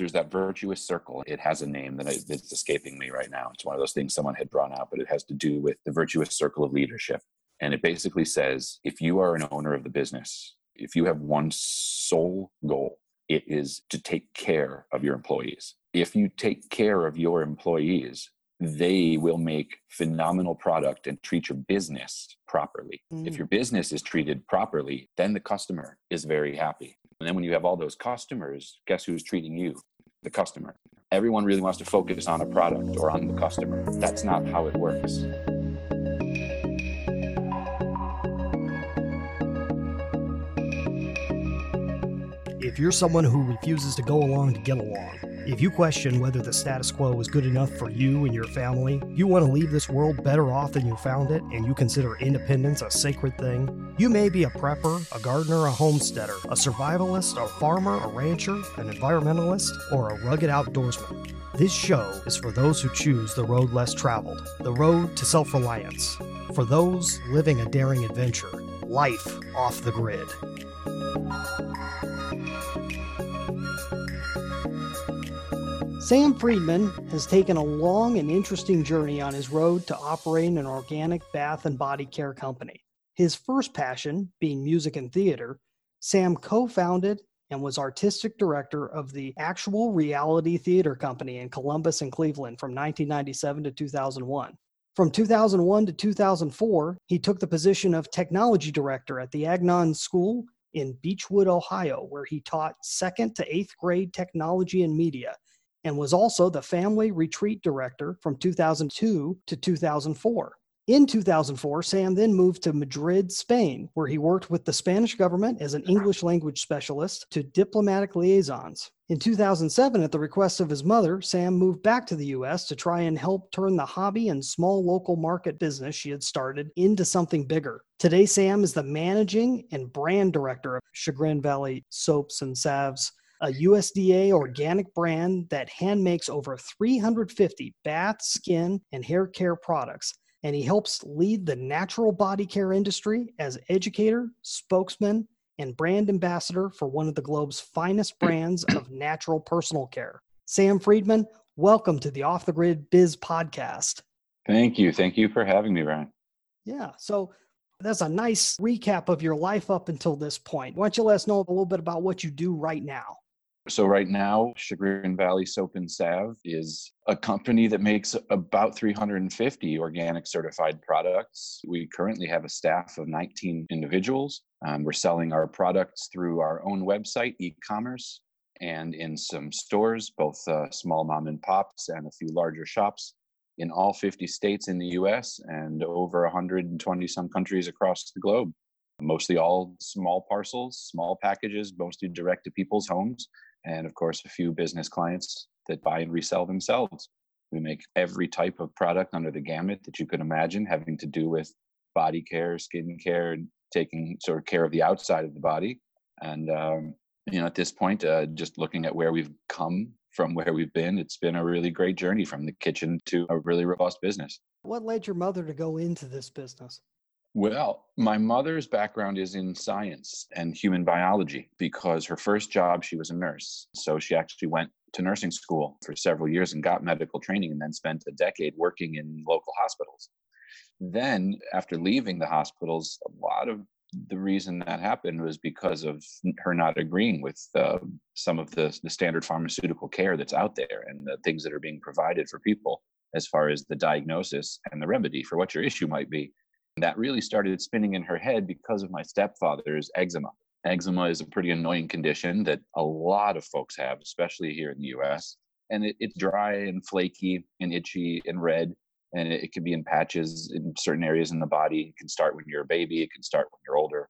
there's that virtuous circle. It has a name that is escaping me right now. It's one of those things someone had drawn out, but it has to do with the virtuous circle of leadership. And it basically says if you are an owner of the business, if you have one sole goal, it is to take care of your employees. If you take care of your employees, they will make phenomenal product and treat your business properly. Mm. If your business is treated properly, then the customer is very happy. And then when you have all those customers, guess who's treating you? The customer. Everyone really wants to focus on a product or on the customer. That's not how it works. If you're someone who refuses to go along to get along, if you question whether the status quo is good enough for you and your family, you want to leave this world better off than you found it, and you consider independence a sacred thing, you may be a prepper, a gardener, a homesteader, a survivalist, a farmer, a rancher, an environmentalist, or a rugged outdoorsman. This show is for those who choose the road less traveled, the road to self reliance, for those living a daring adventure, life off the grid. Sam Friedman has taken a long and interesting journey on his road to operating an organic bath and body care company. His first passion, being music and theater, Sam co founded and was artistic director of the Actual Reality Theater Company in Columbus and Cleveland from 1997 to 2001. From 2001 to 2004, he took the position of technology director at the Agnon School in Beachwood, Ohio, where he taught second to eighth grade technology and media and was also the family retreat director from 2002 to 2004. In 2004, Sam then moved to Madrid, Spain, where he worked with the Spanish government as an English language specialist to diplomatic liaisons. In 2007, at the request of his mother, Sam moved back to the US to try and help turn the hobby and small local market business she had started into something bigger. Today, Sam is the managing and brand director of Chagrin Valley Soaps and Salves, a USDA organic brand that hand makes over 350 bath, skin, and hair care products. And he helps lead the natural body care industry as educator, spokesman, and brand ambassador for one of the globe's finest brands of natural personal care. Sam Friedman, welcome to the Off the Grid Biz podcast. Thank you. Thank you for having me, Brian. Yeah. So that's a nice recap of your life up until this point. Why don't you let us know a little bit about what you do right now? So right now, Chagrin Valley Soap and Salve is a company that makes about 350 organic certified products. We currently have a staff of 19 individuals. Um, we're selling our products through our own website, e-commerce, and in some stores, both uh, small mom and pops and a few larger shops in all 50 states in the US and over 120 some countries across the globe. Mostly all small parcels, small packages, mostly direct to people's homes and of course a few business clients that buy and resell themselves. We make every type of product under the gamut that you could imagine having to do with body care, skin care, and taking sort of care of the outside of the body. And um, you know, at this point, uh, just looking at where we've come from where we've been, it's been a really great journey from the kitchen to a really robust business. What led your mother to go into this business? Well, my mother's background is in science and human biology because her first job, she was a nurse. So she actually went to nursing school for several years and got medical training and then spent a decade working in local hospitals. Then, after leaving the hospitals, a lot of the reason that happened was because of her not agreeing with uh, some of the, the standard pharmaceutical care that's out there and the things that are being provided for people as far as the diagnosis and the remedy for what your issue might be that really started spinning in her head because of my stepfather's eczema. Eczema is a pretty annoying condition that a lot of folks have, especially here in the US. And it, it's dry and flaky and itchy and red. And it, it can be in patches in certain areas in the body. It can start when you're a baby, it can start when you're older.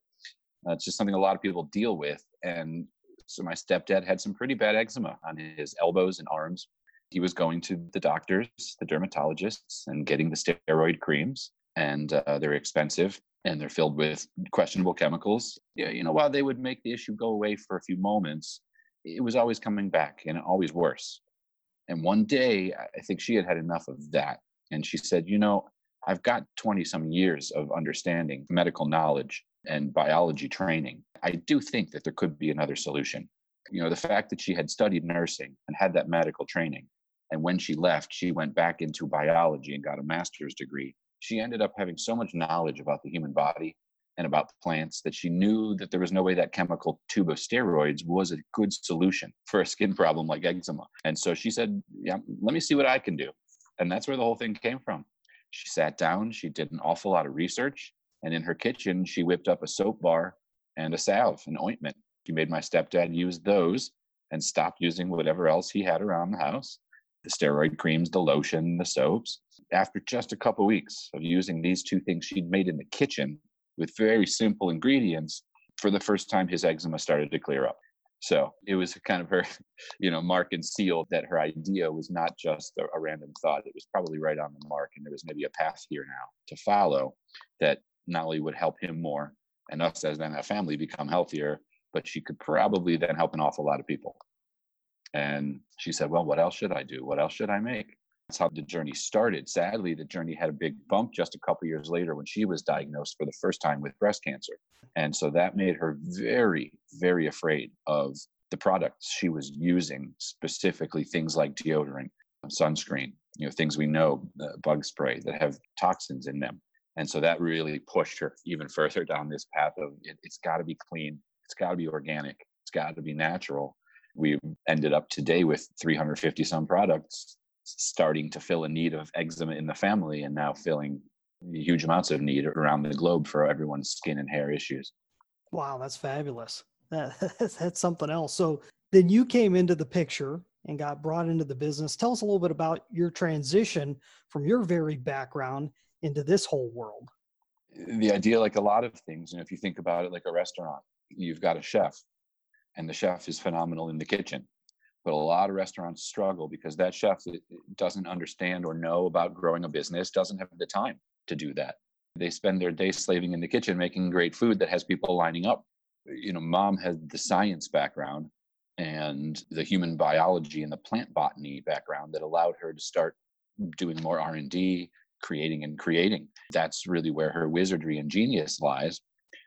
Uh, it's just something a lot of people deal with. And so my stepdad had some pretty bad eczema on his elbows and arms. He was going to the doctors, the dermatologists, and getting the steroid creams and uh, they're expensive and they're filled with questionable chemicals. Yeah, you know, while they would make the issue go away for a few moments, it was always coming back and always worse. And one day, I think she had had enough of that. And she said, You know, I've got 20 some years of understanding medical knowledge and biology training. I do think that there could be another solution. You know, the fact that she had studied nursing and had that medical training. And when she left, she went back into biology and got a master's degree. She ended up having so much knowledge about the human body and about plants that she knew that there was no way that chemical tube of steroids was a good solution for a skin problem like eczema. And so she said, Yeah, let me see what I can do. And that's where the whole thing came from. She sat down, she did an awful lot of research, and in her kitchen, she whipped up a soap bar and a salve, an ointment. She made my stepdad use those and stop using whatever else he had around the house the steroid creams, the lotion, the soaps. After just a couple of weeks of using these two things she'd made in the kitchen with very simple ingredients, for the first time his eczema started to clear up. So it was kind of her, you know, mark and seal that her idea was not just a, a, random thought. It was probably right on the mark. And there was maybe a path here now to follow that not only would help him more and us as then a family become healthier, but she could probably then help an awful lot of people. And she said, Well, what else should I do? What else should I make? That's how the journey started. Sadly, the journey had a big bump just a couple years later when she was diagnosed for the first time with breast cancer. And so that made her very, very afraid of the products she was using, specifically things like deodorant, sunscreen, you know, things we know, uh, bug spray that have toxins in them. And so that really pushed her even further down this path of it, it's got to be clean, it's got to be organic, it's got to be natural. We ended up today with 350 some products starting to fill a need of eczema in the family and now filling huge amounts of need around the globe for everyone's skin and hair issues. Wow, that's fabulous. That, that's something else. So then you came into the picture and got brought into the business. Tell us a little bit about your transition from your very background into this whole world. The idea, like a lot of things, you know, if you think about it like a restaurant, you've got a chef, and the chef is phenomenal in the kitchen. But a lot of restaurants struggle because that chef eh, doesn't understand or know about growing a business doesn't have the time to do that. They spend their day slaving in the kitchen making great food that has people lining up. You know mom had the science background and the human biology and the plant botany background that allowed her to start doing more r&d creating and creating. That's really where her wizardry and genius lies.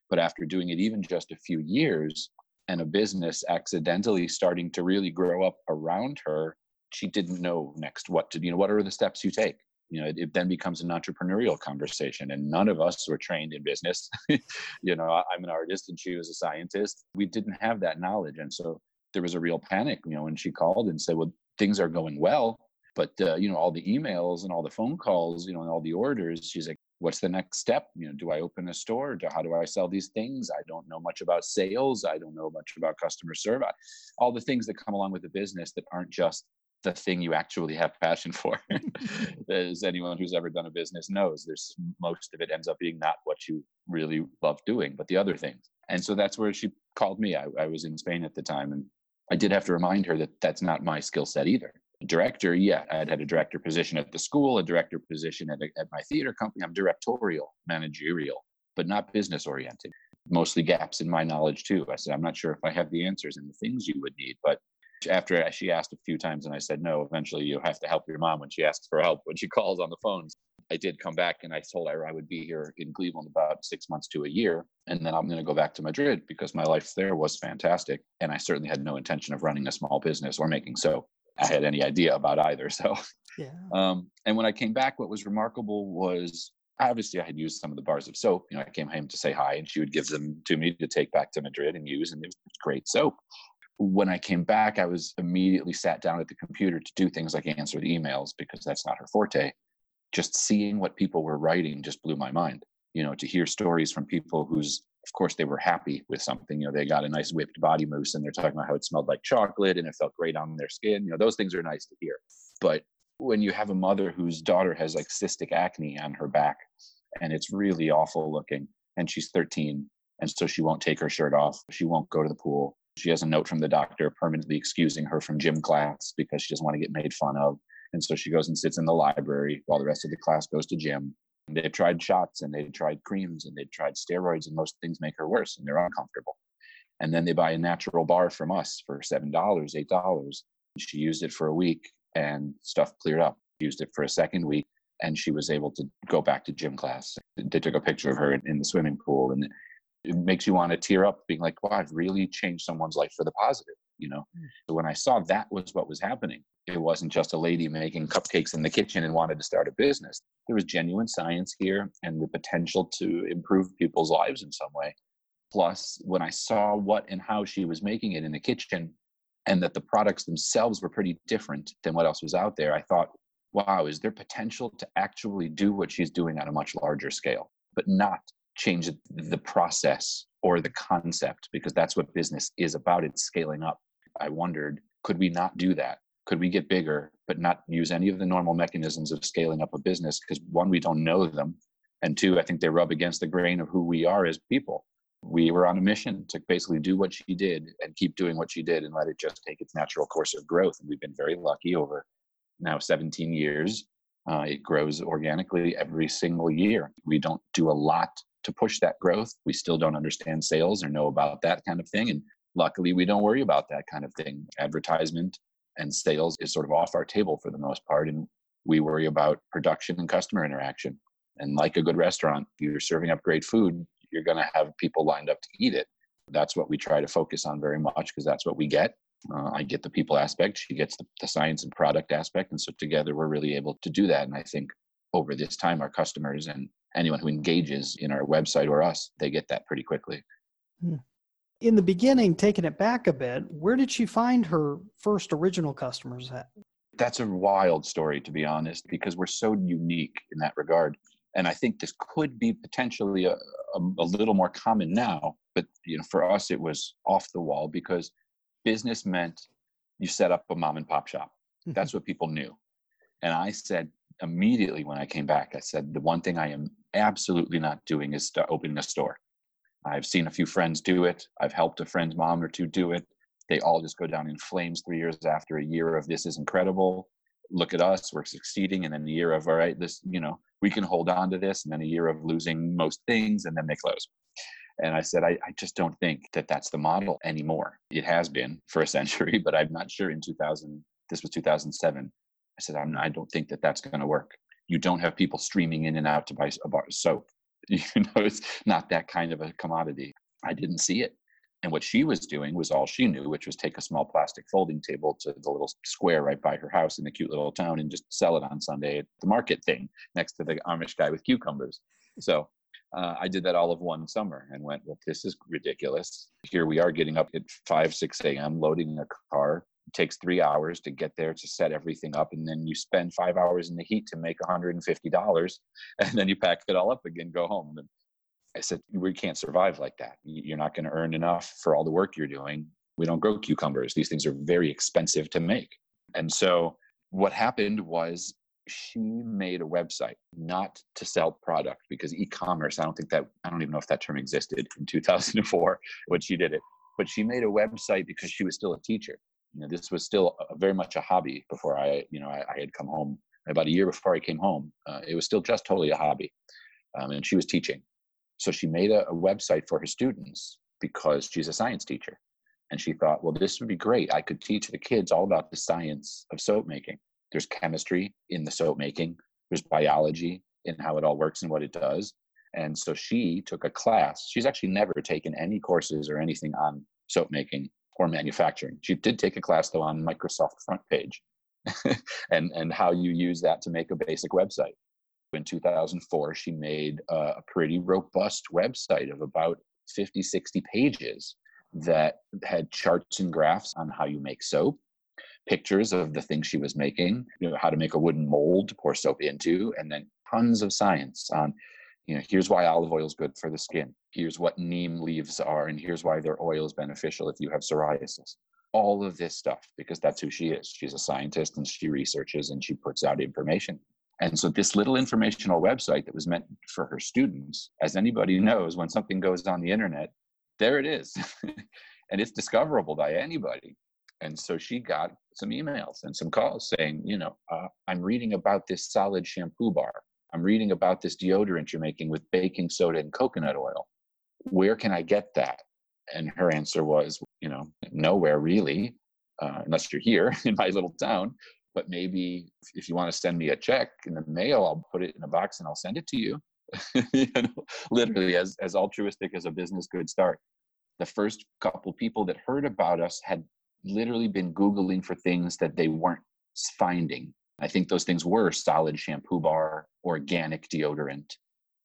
But after doing it even just a few years and a business accidentally starting to really grow up around her she didn't know next what to you know what are the steps you take? You know it, it then becomes an entrepreneurial conversation and none of us were trained in business. You know i'm an artist and she was a scientist. We didn't have that knowledge and so there was a real panic you know when she called and said well things are going well. But uh, you know all the emails and all the phone calls you know and all the orders she's like what's the next step? You know do i open a store? Do, how do i sell these things? I don't know much about sales. I don't know much about customer service all the things that come along with a business that aren't just the thing you actually have passion for. As anyone who's ever done a business knows there's most of it ends up being not what you really love doing but the other things. And so that's where she called me. I, I was in spain at the time and i did have to remind her that that's not my skill set either director, yeah, I'd had a director position at the school, a director position at, at my theater company. I'm directorial, managerial, but not business oriented. Mostly gaps in my knowledge too. I said, I'm not sure if I have the answers and the things you would need, but after she asked a few times and I said, no, eventually you have to help your mom when she asks for help, when she calls on the phones. I did come back and I told her I would be here in Cleveland about six months to a year. And then I'm going to go back to Madrid because my life there was fantastic. And I certainly had no intention of running a small business or making so. I had any idea about either. So, yeah. Um, and when I came back, what was remarkable was obviously I had used some of the bars of soap. You know, I came home to say hi, and she would give them to me to take back to Madrid and use, and it was great soap. When I came back, I was immediately sat down at the computer to do things like answer the emails because that's not her forte. Just seeing what people were writing just blew my mind. You know, to hear stories from people whose of course they were happy with something you know they got a nice whipped body mousse and they're talking about how it smelled like chocolate and it felt great on their skin you know those things are nice to hear. But when you have a mother whose daughter has like cystic acne on her back and it's really awful looking and she's 13 and so she won't take her shirt off she won't go to the pool she has a note from the doctor permanently excusing her from gym class because she doesn't want to get made fun of and so she goes and sits in the library while the rest of the class goes to gym They've tried shots and they've tried creams and they've tried steroids, and most things make her worse and they're uncomfortable. And then they buy a natural bar from us for $7, $8. She used it for a week and stuff cleared up. Used it for a second week and she was able to go back to gym class. They took a picture of her in the swimming pool and it makes you want to tear up being like, wow, I've really changed someone's life for the positive you know? Mm. So when i saw that was what was happening it wasn't just a lady making cupcakes in the kitchen and wanted to start a business. There was genuine science here and the potential to improve people's lives in some way. Plus when i saw what and how she was making it in the kitchen and that the products themselves were pretty different than what else was out there i thought wow is there potential to actually do what she's doing on a much larger scale? But not change the process or the concept because that's what business is about. It's scaling up i wondered could we not do that could we get bigger but not use any of the normal mechanisms of scaling up a business because one we don't know them and two i think they rub against the grain of who we are as people we were on a mission to basically do what she did and keep doing what she did and let it just take its natural course of growth and we've been very lucky over now 17 years uh, it grows organically every single year we don't do a lot to push that growth. We still don't understand sales or know about that kind of thing. And luckily, we don't worry about that kind of thing. Advertisement and sales is sort of off our table for the most part. And we worry about production and customer interaction. And like a good restaurant, you're serving up great food, you're going to have people lined up to eat it. That's what we try to focus on very much because that's what we get. Uh, I get the people aspect, she gets the, the science and product aspect. And so together we're really able to do that. And I think over this time, our customers and anyone who engages in our website or us, they get that pretty quickly. Hmm. In the beginning, taking it back a bit, where did she find her first original customers at? That's a wild story, to be honest, because we're so unique in that regard. And I think this could be potentially a, a, a little more common now, but you know, for us, it was off the wall because business meant you set up a mom and pop shop. Mm-hmm. That's what people knew. And I said immediately when I came back, I said, the one thing I am absolutely not doing is opening a store. I've seen a few friends do it. I've helped a friend's mom or two do it. They all just go down in flames three years after a year of this is incredible. Look at us, we're succeeding. And then a year of, all right, this, you know, we can hold on to this. And then a year of losing most things and then they close. And I said, I, I just don't think that that's the model anymore. It has been for a century, but I'm not sure in 2000, this was 2007. I said, I'm, I don't think that that's going to work you don't have people streaming in and out to buy a bar soap. You know, it's not that kind of a commodity. I didn't see it. And what she was doing was all she knew, which was take a small plastic folding table to the little square right by her house in the cute little town and just sell it on Sunday at the market thing next to the Amish guy with cucumbers. So uh, I did that all of one summer and went, well, this is ridiculous. Here we are getting up at 5, 6 a.m., loading a car, it takes three hours to get there to set everything up and then you spend five hours in the heat to make $150 and then you pack it all up again go home and i said we can't survive like that. You're not going to earn enough for all the work you're doing. We don't grow cucumbers. These things are very expensive to make. And so what happened was she made a website not to sell product because e-commerce i don't think that i don't even know if that term existed in 2004 when she did it but she made a website because she was still a teacher you know, this was still a, very much a hobby before I, you know, I, I, had come home. About a year before I came home, uh, it was still just totally a hobby, um, and she was teaching. So she made a, a website for her students because she's a science teacher, and she thought, well, this would be great. I could teach the kids all about the science of soap making. There's chemistry in the soap making. There's biology in how it all works and what it does. And so she took a class. She's actually never taken any courses or anything on soap making or manufacturing. She did take a class though on Microsoft FrontPage and, and how you use that to make a basic website. In 2004, she made a pretty robust website of about 50, 60 pages that had charts and graphs on how you make soap, pictures of the things she was making, you know, how to make a wooden mold to pour soap into, and then tons of science on you know here's why olive oil is good for the skin. Here's what neem leaves are and here's why their oil is beneficial if you have psoriasis. All of this stuff because that's who she is. She's a scientist and she researches and she puts out information. And so this little informational website that was meant for her students as anybody knows when something goes on the internet there it is. And it's discoverable by anybody. And so she got some emails and some calls saying you know uh, i'm reading about this solid shampoo bar I'm reading about this deodorant you're making with baking soda and coconut oil. Where can I get that? And her answer was, you know, nowhere really, uh, unless you're here in my little town. But maybe if you want to send me a check in the mail, I'll put it in a box and I'll send it to you. you know, literally, as as altruistic as a business could start. The first couple people that heard about us had literally been Googling for things that they weren't finding. I think those things were solid shampoo bar, organic deodorant,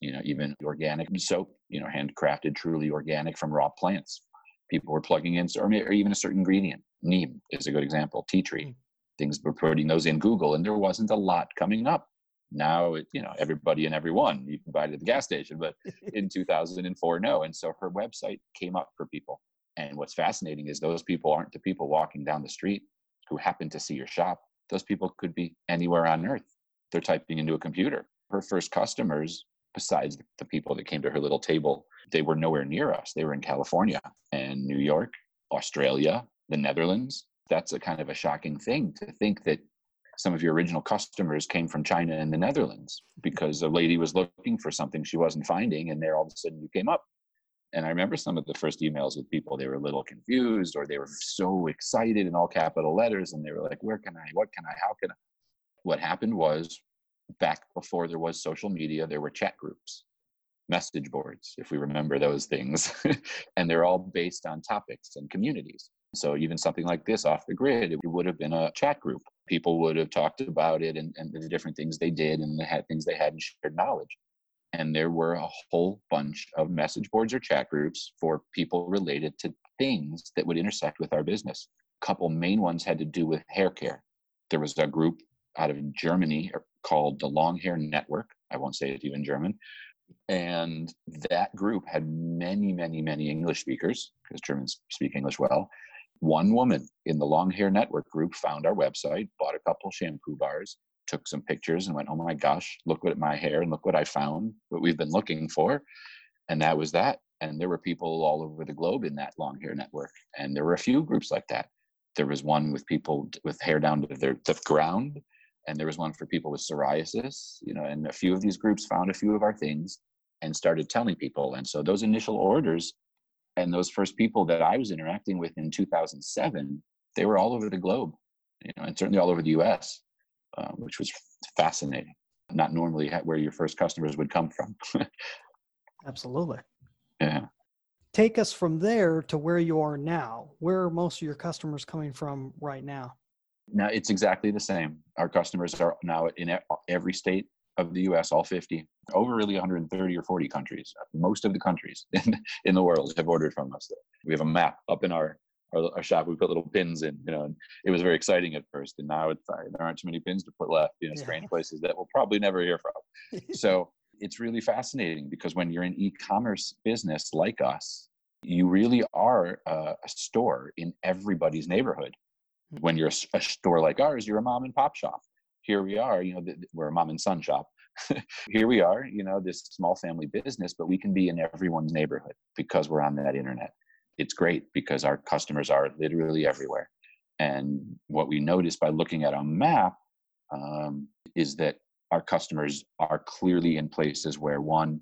you know, even organic soap, you know, handcrafted, truly organic from raw plants. People were plugging in, or, or even a certain ingredient. Neem is a good example, tea tree. Mm. Things were putting those in Google, and there wasn't a lot coming up. Now, it, you know, everybody and everyone you can buy it at the gas station, but in 2004, no. And so her website came up for people. And what's fascinating is those people aren't the people walking down the street who happen to see your shop. Those people could be anywhere on earth. They're typing into a computer. Her first customers besides the people that came to her little table, they were nowhere near us. They were in California and New York, Australia, the Netherlands. That's a kind of a shocking thing to think that some of your original customers came from China and the Netherlands because a lady was looking for something she wasn't finding, and there all of a sudden you came up. And I remember some of the first emails with people, they were a little confused or they were so excited in all capital letters, and they were like, Where can I? What can I? How can I? What happened was back before there was social media, there were chat groups, message boards, if we remember those things. and they're all based on topics and communities. So even something like this off the grid, it would have been a chat group. People would have talked about it and, and the different things they did and the things they had and shared knowledge. And there were a whole bunch of message boards or chat groups for people related to things that would intersect with our business. A couple main ones had to do with hair care. There was a group out of Germany er, called the Long Hair Network. I won't say it even German. And that group had many, many, many English speakers because Germans speak English well. One woman in the Long Hair Network group found our website, bought a couple shampoo bars, took some pictures, and went, Oh my gosh, look at my hair and look what I found, what we've been looking for. And that was that. And there were people all over the globe in that Long Hair Network. And there were a few groups like that. There was one with people with hair down to their the ground and there was one for people with psoriasis you know and a few of these groups found a few of our things and started telling people and so those initial orders and those first people that i was interacting with in 2007 they were all over the globe you know and certainly all over the us uh, which was fascinating. Not normally where your first customers would come from. Absolutely. Yeah. Take us from there to where you are now. Where are most of your customers coming from right now? Now it's exactly the same. Our customers are now in every state of the US, all 50, over really 130 or 40 countries. Most of the countries in, in the world have ordered from us. We have a map up in our, our, our shop. We put little pins in, you know, and it was very exciting at first. And now it's, uh, there aren't too many pins to put left, you know, strange yeah. places that we'll probably never hear from. so it's really fascinating because when you're an e-commerce business like us, you really are a, a store in everybody's neighborhood when you're a, a, store like ours you're a mom and pop shop here we are you know th- we're a mom and son shop here we are you know this small family business but we can be in everyone's neighborhood because we're on that internet it's great because our customers are literally everywhere. And what we notice by looking at a map um, is that our customers are clearly in places where one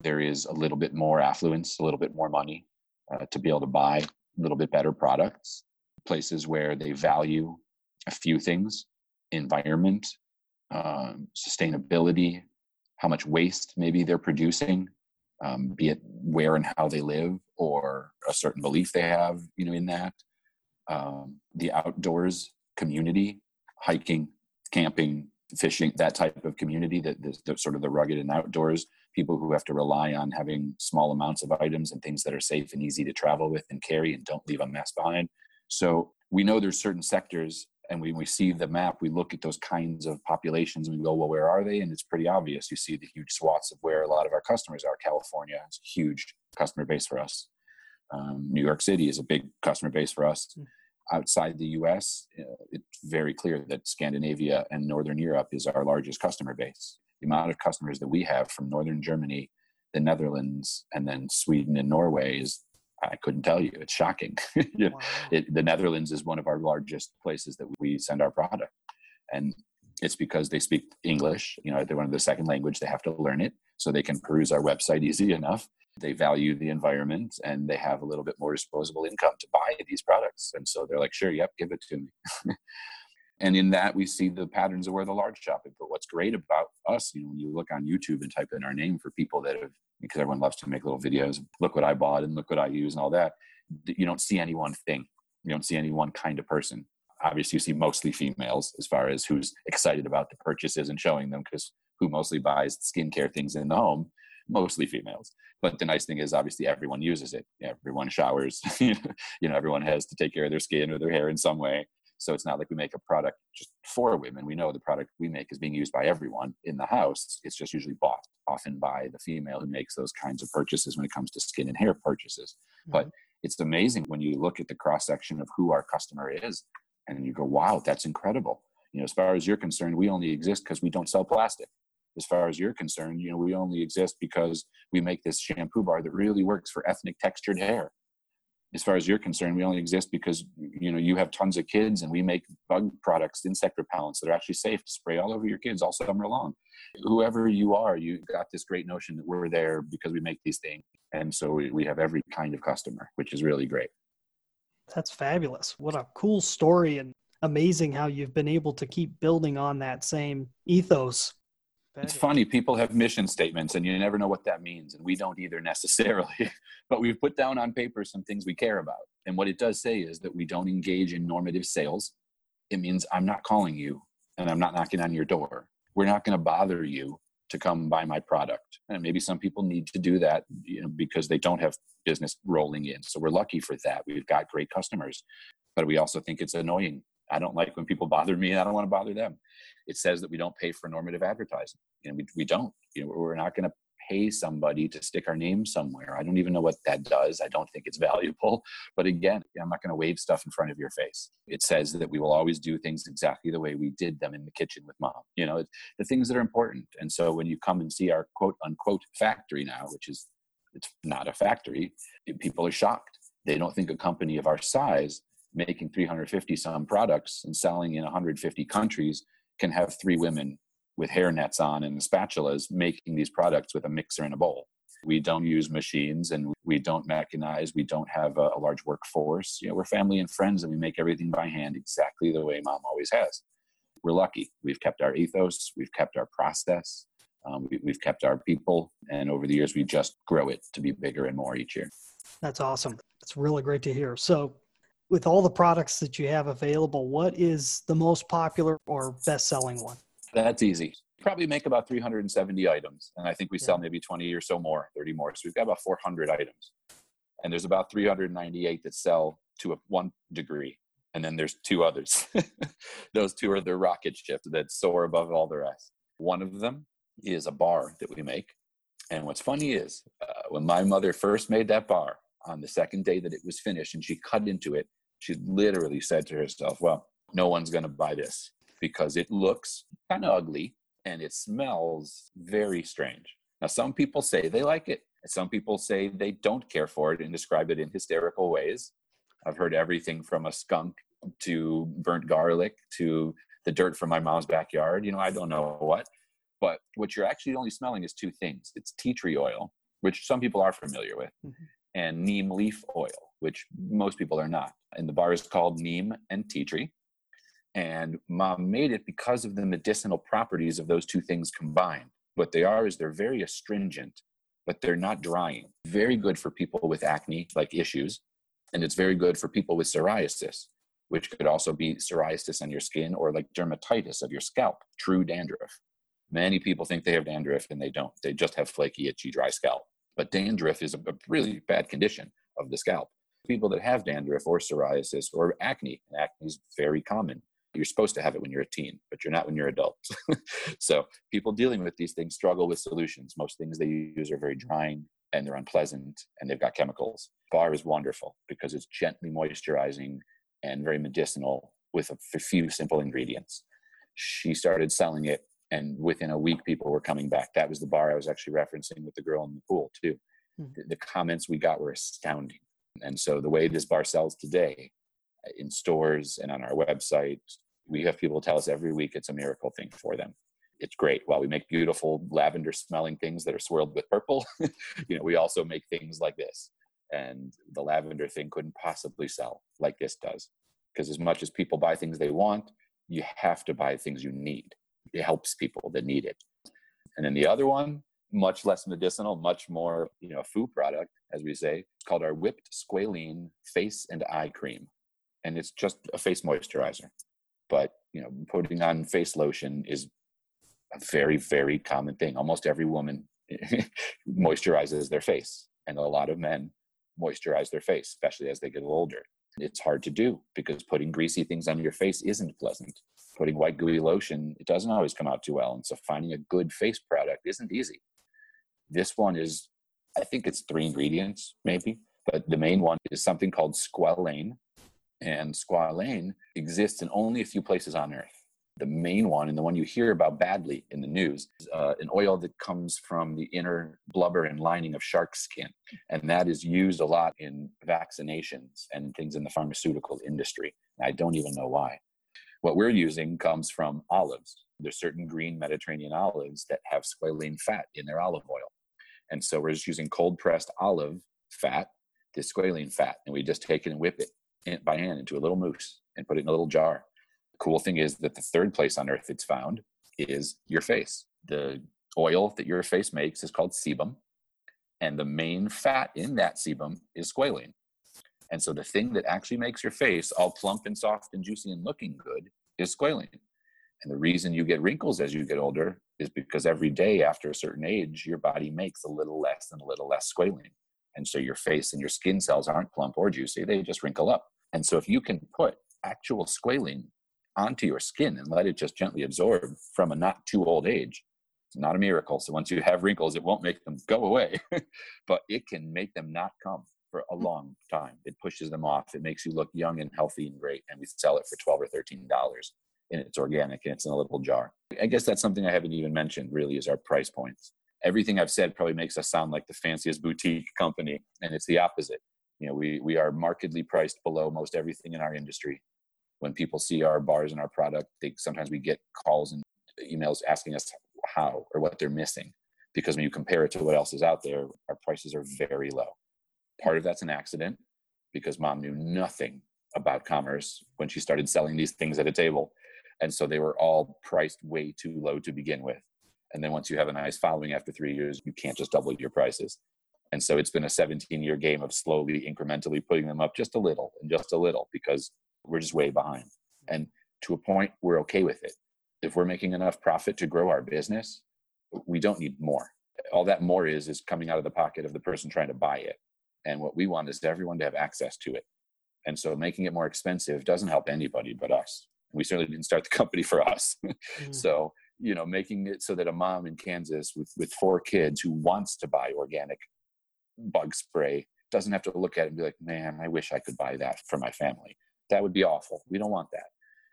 there is a little bit more affluence a little bit more money uh, to be able to buy a little bit better products places where they value a few things environment, um, sustainability, how much waste maybe they're producing, um, be it where and how they live or a certain belief they have, you know, in that. Um, the outdoors community, hiking, camping, fishing, that type of community, that sort of the rugged and outdoors, people who have to rely on having small amounts of items and things that are safe and easy to travel with and carry and don't leave a mess behind. So we know there's certain sectors, and when we see the map, we look at those kinds of populations and we go, well, where are they? And it's pretty obvious. You see the huge swaths of where a lot of our customers are. California is a huge customer base for us. Um, New York City is a big customer base for us. Mm. Outside the US, uh, it's very clear that Scandinavia and Northern Europe is our largest customer base. The amount of customers that we have from Northern Germany, the Netherlands, and then Sweden and Norway is I couldn't tell you. It's shocking. wow. it, the Netherlands is one of our largest places that we send our product, and it's because they speak English. You know, they're one of the second language. They have to learn it so they can peruse our website easy enough. They value the environment and they have a little bit more disposable income to buy these products, and so they're like, "Sure, yep, give it to me." and in that we see the patterns of where the large shop shopping but what's great about us you know when you look on youtube and type in our name for people that have because everyone loves to make little videos look what i bought and look what i use and all that you don't see any one thing You don't see any one kind of person. Obviously, you see mostly females as far as who's excited about the purchases and showing them because who mostly buys skincare things in the home? Mostly females. But the nice thing is, obviously, everyone uses it. Everyone showers. you know, everyone has to take care of their skin or their hair in some way. So it's not like we make a product just for women. We know the product we make is being used by everyone in the house. It's just usually bought often by the female who makes those kinds of purchases when it comes to skin and hair purchases. Mm-hmm. But it's amazing when you look at the cross section of who our customer is and you go, wow, that's incredible. You know, as far as you're concerned, we only exist because we don't sell plastic. As far as you're concerned, you know, we only exist because we make this shampoo bar that really works for ethnic textured hair as far as you're concerned, we only exist because you know you have tons of kids, and we make bug products, insect repellents that are actually safe to spray all over your kids all summer long. Whoever you are, you got this great notion that we're there because we make these things, and so we, we have every kind of customer, which is really great. That's fabulous! What a cool story, and amazing how you've been able to keep building on that same ethos it's funny, people have mission statements and you never know what that means. And we don't either necessarily, but we've put down on paper some things we care about. And what it does say is that we don't engage in normative sales. It means I'm not calling you and I'm not knocking on your door. We're not going to bother you to come buy my product. And maybe some people need to do that you know, because they don't have business rolling in. So we're lucky for that. We've got great customers, but we also think it's annoying I don't like when people bother me. I don't want to bother them. It says that we don't pay for normative advertising, and we, we don't. You know, we're not going to pay somebody to stick our name somewhere. I don't even know what that does. I don't think it's valuable. But again, I'm not going to wave stuff in front of your face. It says that we will always do things exactly the way we did them in the kitchen with mom. You know, the things that are important. And so when you come and see our quote unquote factory now, which is it's not a factory, people are shocked. They don't think a company of our size making 350 some products and selling in 150 countries can have three women with hair nets on and spatulas making these products with a mixer and a bowl. We don't use machines and we don't mechanize. We don't have a, a, large workforce. You know, we're family and friends and we make everything by hand exactly the way mom always has. We're lucky. We've kept our ethos. We've kept our process. Um, we, we've kept our people. And over the years, we just grow it to be bigger and more each year. That's awesome. It's really great to hear. So with all the products that you have available, what is the most popular or best selling one? That's easy. Probably make about 370 items. And I think we yeah. sell maybe 20 or so more, 30 more. So we've got about 400 items. And there's about 398 that sell to a one degree. And then there's two others. Those two are the rocket ship that soar above all the rest. One of them is a bar that we make. And what's funny is uh, when my mother first made that bar on the second day that it was finished and she cut into it, she literally said to herself, Well, no one's going to buy this because it looks kind of ugly and it smells very strange. Now, some people say they like it, some people say they don't care for it and describe it in hysterical ways. I've heard everything from a skunk to burnt garlic to the dirt from my mom's backyard. You know, I don't know what. But what you're actually only smelling is two things it's tea tree oil, which some people are familiar with, mm-hmm. and neem leaf oil, which most people are not and the bar is called neem and tea tree. And mom made it because of the medicinal properties of those two things combined. What they are is they're very astringent, but they're not drying. Very good for people with acne like issues. And it's very good for people with psoriasis, which could also be psoriasis on your skin or like dermatitis of your scalp, true dandruff. Many people think they have dandruff and they don't. They just have flaky, itchy, dry scalp. But dandruff is a really bad condition of the scalp people that have dandruff or psoriasis or acne. Acne is very common. You're supposed to have it when you're a teen, but you're not when you're adult. so people dealing with these things struggle with solutions. Most things they use are very drying and they're unpleasant and they've got chemicals. Bar is wonderful because it's gently moisturizing and very medicinal with a few simple ingredients. She started selling it and within a week people were coming back. That was the bar I was actually referencing with the girl in the pool too. Mm-hmm. The, the comments we got were astounding and so the way this bar sells today uh, in stores and on our website, we have people tell us every week it's a miracle thing for them. It's great. While we make beautiful lavender smelling things that are swirled with purple, you know, we also make things like this. And the lavender thing couldn't possibly sell like this does. Because as much as people buy things they want, you have to buy things you need. It helps people that need it. And then the other one much less medicinal, much more, you know, food product, as we say. It's called our whipped squalane face and eye cream. and it's just a face moisturizer. But you know, putting on face lotion is a very, very common thing. Almost every woman moisturizes their face, and a lot of men moisturize their face, especially as they get older. It's hard to do because putting greasy things on your face isn't pleasant. Putting white gooey lotion, it doesn't always come out too well. And so finding a good face product isn't easy. This one is, I think it's three ingredients, maybe, but the main one is something called squalane. And squalane exists in only a few places on earth. The main one, and the one you hear about badly in the news, is uh, an oil that comes from the inner blubber and lining of shark skin. And that is used a lot in vaccinations and things in the pharmaceutical industry. I don't even know why. What we're using comes from olives. There's certain green Mediterranean olives that have squalane fat in their olive oil. And so we're just using cold pressed olive fat, this squalane fat, and we just take it and whip it by hand into a little mousse and put it in a little jar The cool thing is that the third place on earth it's found is your face. The oil that your face makes is called sebum, and the main fat in that sebum is squalene. And so the thing that actually makes your face all plump and soft and juicy and looking good is squalane. And the reason you get wrinkles as you get older is because every day after a certain age, your body makes a little less and a little less squalane. And so your face and your skin cells aren't plump or juicy, they just wrinkle up. And so if you can put actual squalane onto your skin and let it just gently absorb from a not too old age. It's not a miracle. So once you have wrinkles, it won't make them go away, but it can make them not come for a long time. It pushes them off. It makes you look young and healthy and great. And we sell it for 12 or 13 dollars and it's organic and it's in a little jar. I guess that's something I haven't even mentioned really is our price points. Everything I've said probably makes us sound like the fanciest boutique company and it's the opposite. You know, we we are markedly priced below most everything in our industry when people see our bars and our product, they sometimes we get calls and emails asking us how or what they're missing. Because when you compare it to what else is out there, our prices are very low. Part of that's an accident because mom knew nothing about commerce when she started selling these things at a table. And so they were all priced way too low to begin with. And then once you have a nice following after three years, you can't just double your prices. And so it's been a 17 year game of slowly, incrementally putting them up just a little and just a little because we're just way behind. And to a point, we're okay with it. If we're making enough profit to grow our business, we don't need more. All that more is is coming out of the pocket of the person trying to buy it. And what we want is everyone to have access to it. And so making it more expensive doesn't help anybody but us. We certainly didn't start the company for us. mm. So, you know, making it so that a mom in Kansas with, with four kids who wants to buy organic bug spray doesn't have to look at it and be like, man, I wish I could buy that for my family. That would be awful. We don't want that.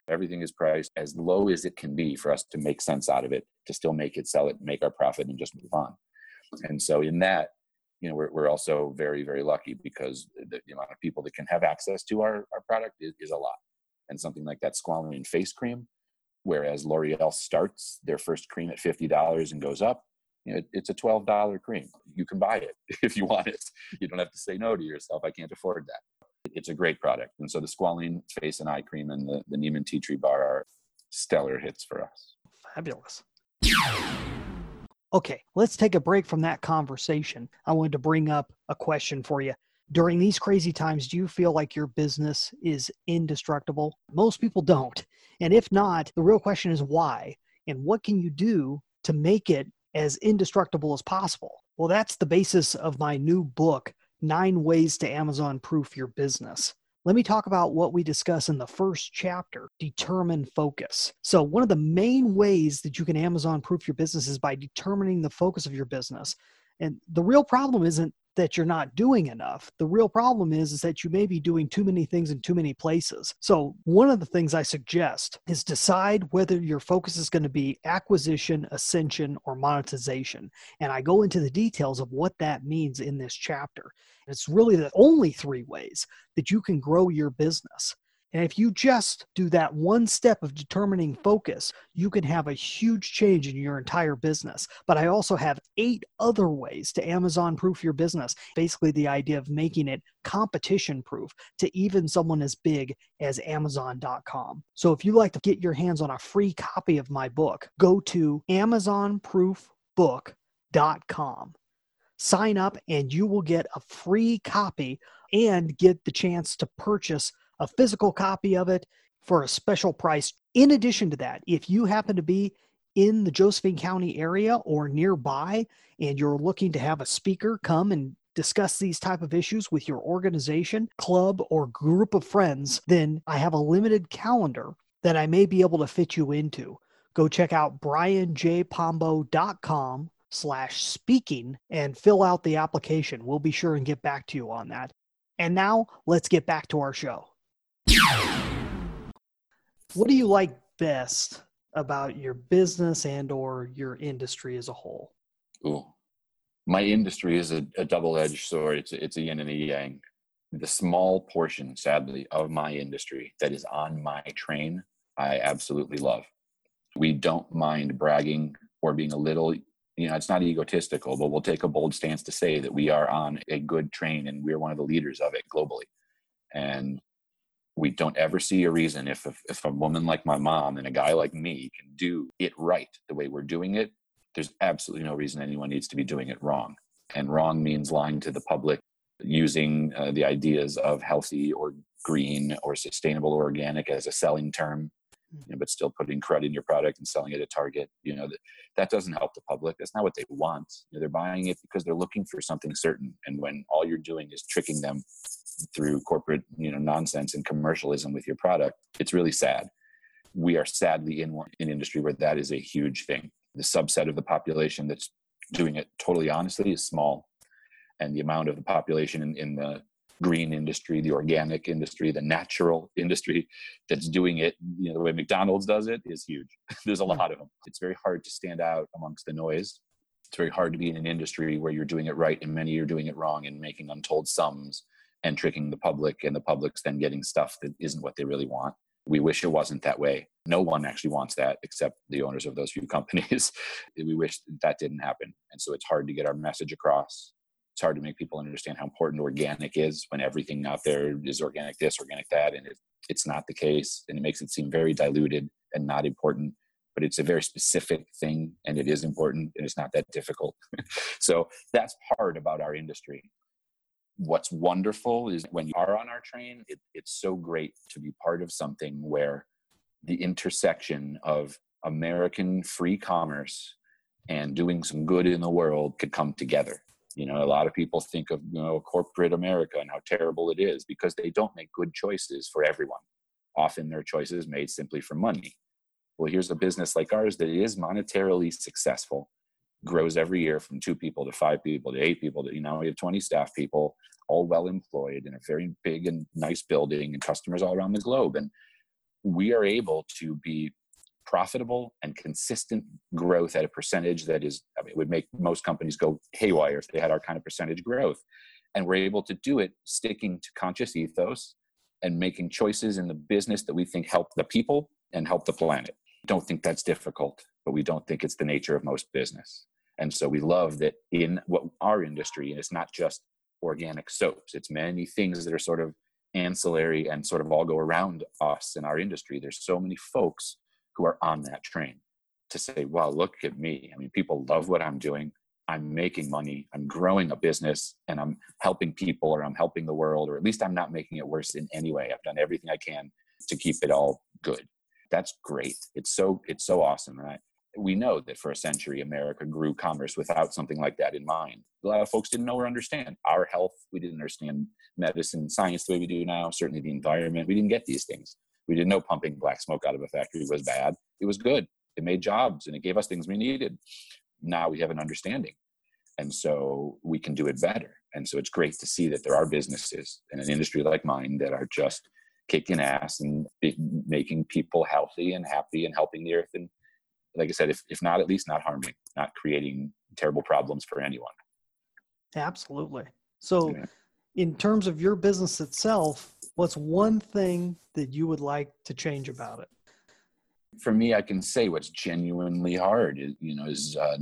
Everything is priced as low as it can be for us to make sense out of it, to still make it, sell it, make our profit, and just move on. And so, in that, you know, we're, we're also very, very lucky because the, the amount of people that can have access to our, our product is, is a lot. And something like that squalane face cream, whereas L'Oreal starts their first cream at $50 and goes up, you know, it's a $12 cream. You can buy it if you want it. You don't have to say no to yourself. I can't afford that it's a great product. And so the squalane face and eye cream and the, the neem and tea tree bar are stellar hits for us. Fabulous. Okay, let's take a break from that conversation. I wanted to bring up a question for you. During these crazy times, do you feel like your business is indestructible? Most people don't. And if not, the real question is why? And what can you do to make it as indestructible as possible? Well, that's the basis of my new book, nine ways to Amazon proof your business. Let me talk about what we discuss in the first chapter determine focus. So, one of the main ways that you can Amazon proof your business is by determining the focus of your business. And the real problem isn't that you're not doing enough. The real problem is, is that you may be doing too many things in too many places. So, one of the things I suggest is decide whether your focus is going to be acquisition, ascension, or monetization. And I go into the details of what that means in this chapter. It's really the only three ways that you can grow your business. And if you just do that one step of determining focus, you can have a huge change in your entire business. But I also have eight other ways to Amazon proof your business. Basically, the idea of making it competition proof to even someone as big as Amazon.com. So if you'd like to get your hands on a free copy of my book, go to AmazonProofBook.com. Sign up, and you will get a free copy and get the chance to purchase a physical copy of it for a special price. In addition to that, if you happen to be in the Josephine County area or nearby and you're looking to have a speaker come and discuss these type of issues with your organization, club, or group of friends, then I have a limited calendar that I may be able to fit you into. Go check out brianjpombo.com slash speaking and fill out the application. We'll be sure and get back to you on that. And now let's get back to our show. What do you like best about your business and or your industry as a whole? Ooh. My industry is a, a double-edged sword. It's a, it's a yin and a yang. The small portion, sadly, of my industry that is on my train, I absolutely love. We don't mind bragging or being a little you know, it's not egotistical, but we'll take a bold stance to say that we are on a good train and we're one of the leaders of it globally. And we don't ever see a reason if, if, if a woman like my mom and a guy like me can do it right the way we're doing it, there's absolutely no reason anyone needs to be doing it wrong. And wrong means lying to the public, using uh, the ideas of healthy or green or sustainable or organic as a selling term you know, but still putting credit in your product and selling it at Target. You know, that, that doesn't help the public. That's not what they want. You know, they're buying it because they're looking for something certain. And when all you're doing is tricking them through corporate, you know, nonsense and commercialism with your product, it's really sad. We are sadly in an industry where that is a huge thing. The subset of the population that's doing it totally honestly is small. And the amount of the population in, in the green industry, the organic industry, the natural industry that's doing it, you know, the way McDonald's does it is huge. There's a hmm. lot of them. It's very hard to stand out amongst the noise. It's very hard to be in an industry where you're doing it right and many are doing it wrong and making untold sums and tricking the public and the public's then getting stuff that isn't what they really want. We wish it wasn't that way. No one actually wants that except the owners of those few companies. we wish that didn't happen. And so it's hard to get our message across it's hard to make people understand how important organic is when everything out there is organic this, organic that, and it, it's not the case. And it makes it seem very diluted and not important. But it's a very specific thing, and it is important, and it's not that difficult. so that's hard about our industry. What's wonderful is when you are on our train, it, it's so great to be part of something where the intersection of American free commerce and doing some good in the world could come together you know, a lot of people think of you know corporate America and how terrible it is because they don't make good choices for everyone. Often their choices made simply for money. Well, here's a business like ours that is monetarily successful, grows every year from two people to five people to eight people to you know we have 20 staff people, all well employed in a very big and nice building and customers all around the globe. And we are able to be profitable and consistent growth at a percentage that is, I mean, it would make most companies go haywire if they had our kind of percentage growth. And we're able to do it sticking to conscious ethos and making choices in the business that we think help the people and help the planet. Don't think that's difficult, but we don't think it's the nature of most business. And so we love that in what our industry, and it's not just organic soaps, it's many things that are sort of ancillary and sort of all go around us in our industry. There's so many folks who are on that train to say, wow, look at me. I mean, people love what I'm doing. I'm making money. I'm growing a business and I'm helping people or I'm helping the world, or at least I'm not making it worse in any way. I've done everything I can to keep it all good. That's great. It's so, it's so awesome. I, we know that for a century, America grew commerce without something like that in mind. A lot of folks didn't know or understand our health. We didn't understand medicine, and science the way we do now, certainly the environment. We didn't get these things. We didn't know pumping black smoke out of a factory was bad. It was good. It made jobs and it gave us things we needed. Now we have an understanding. And so we can do it better. And so it's great to see that there are businesses in an industry like mine that are just kicking ass and making people healthy and happy and helping the earth. And like I said, if, if not, at least not harming, not creating terrible problems for anyone. Absolutely. So, yeah. in terms of your business itself, what's one thing that you would like to change about it? For me, I can say what's genuinely hard, is you know, is uh,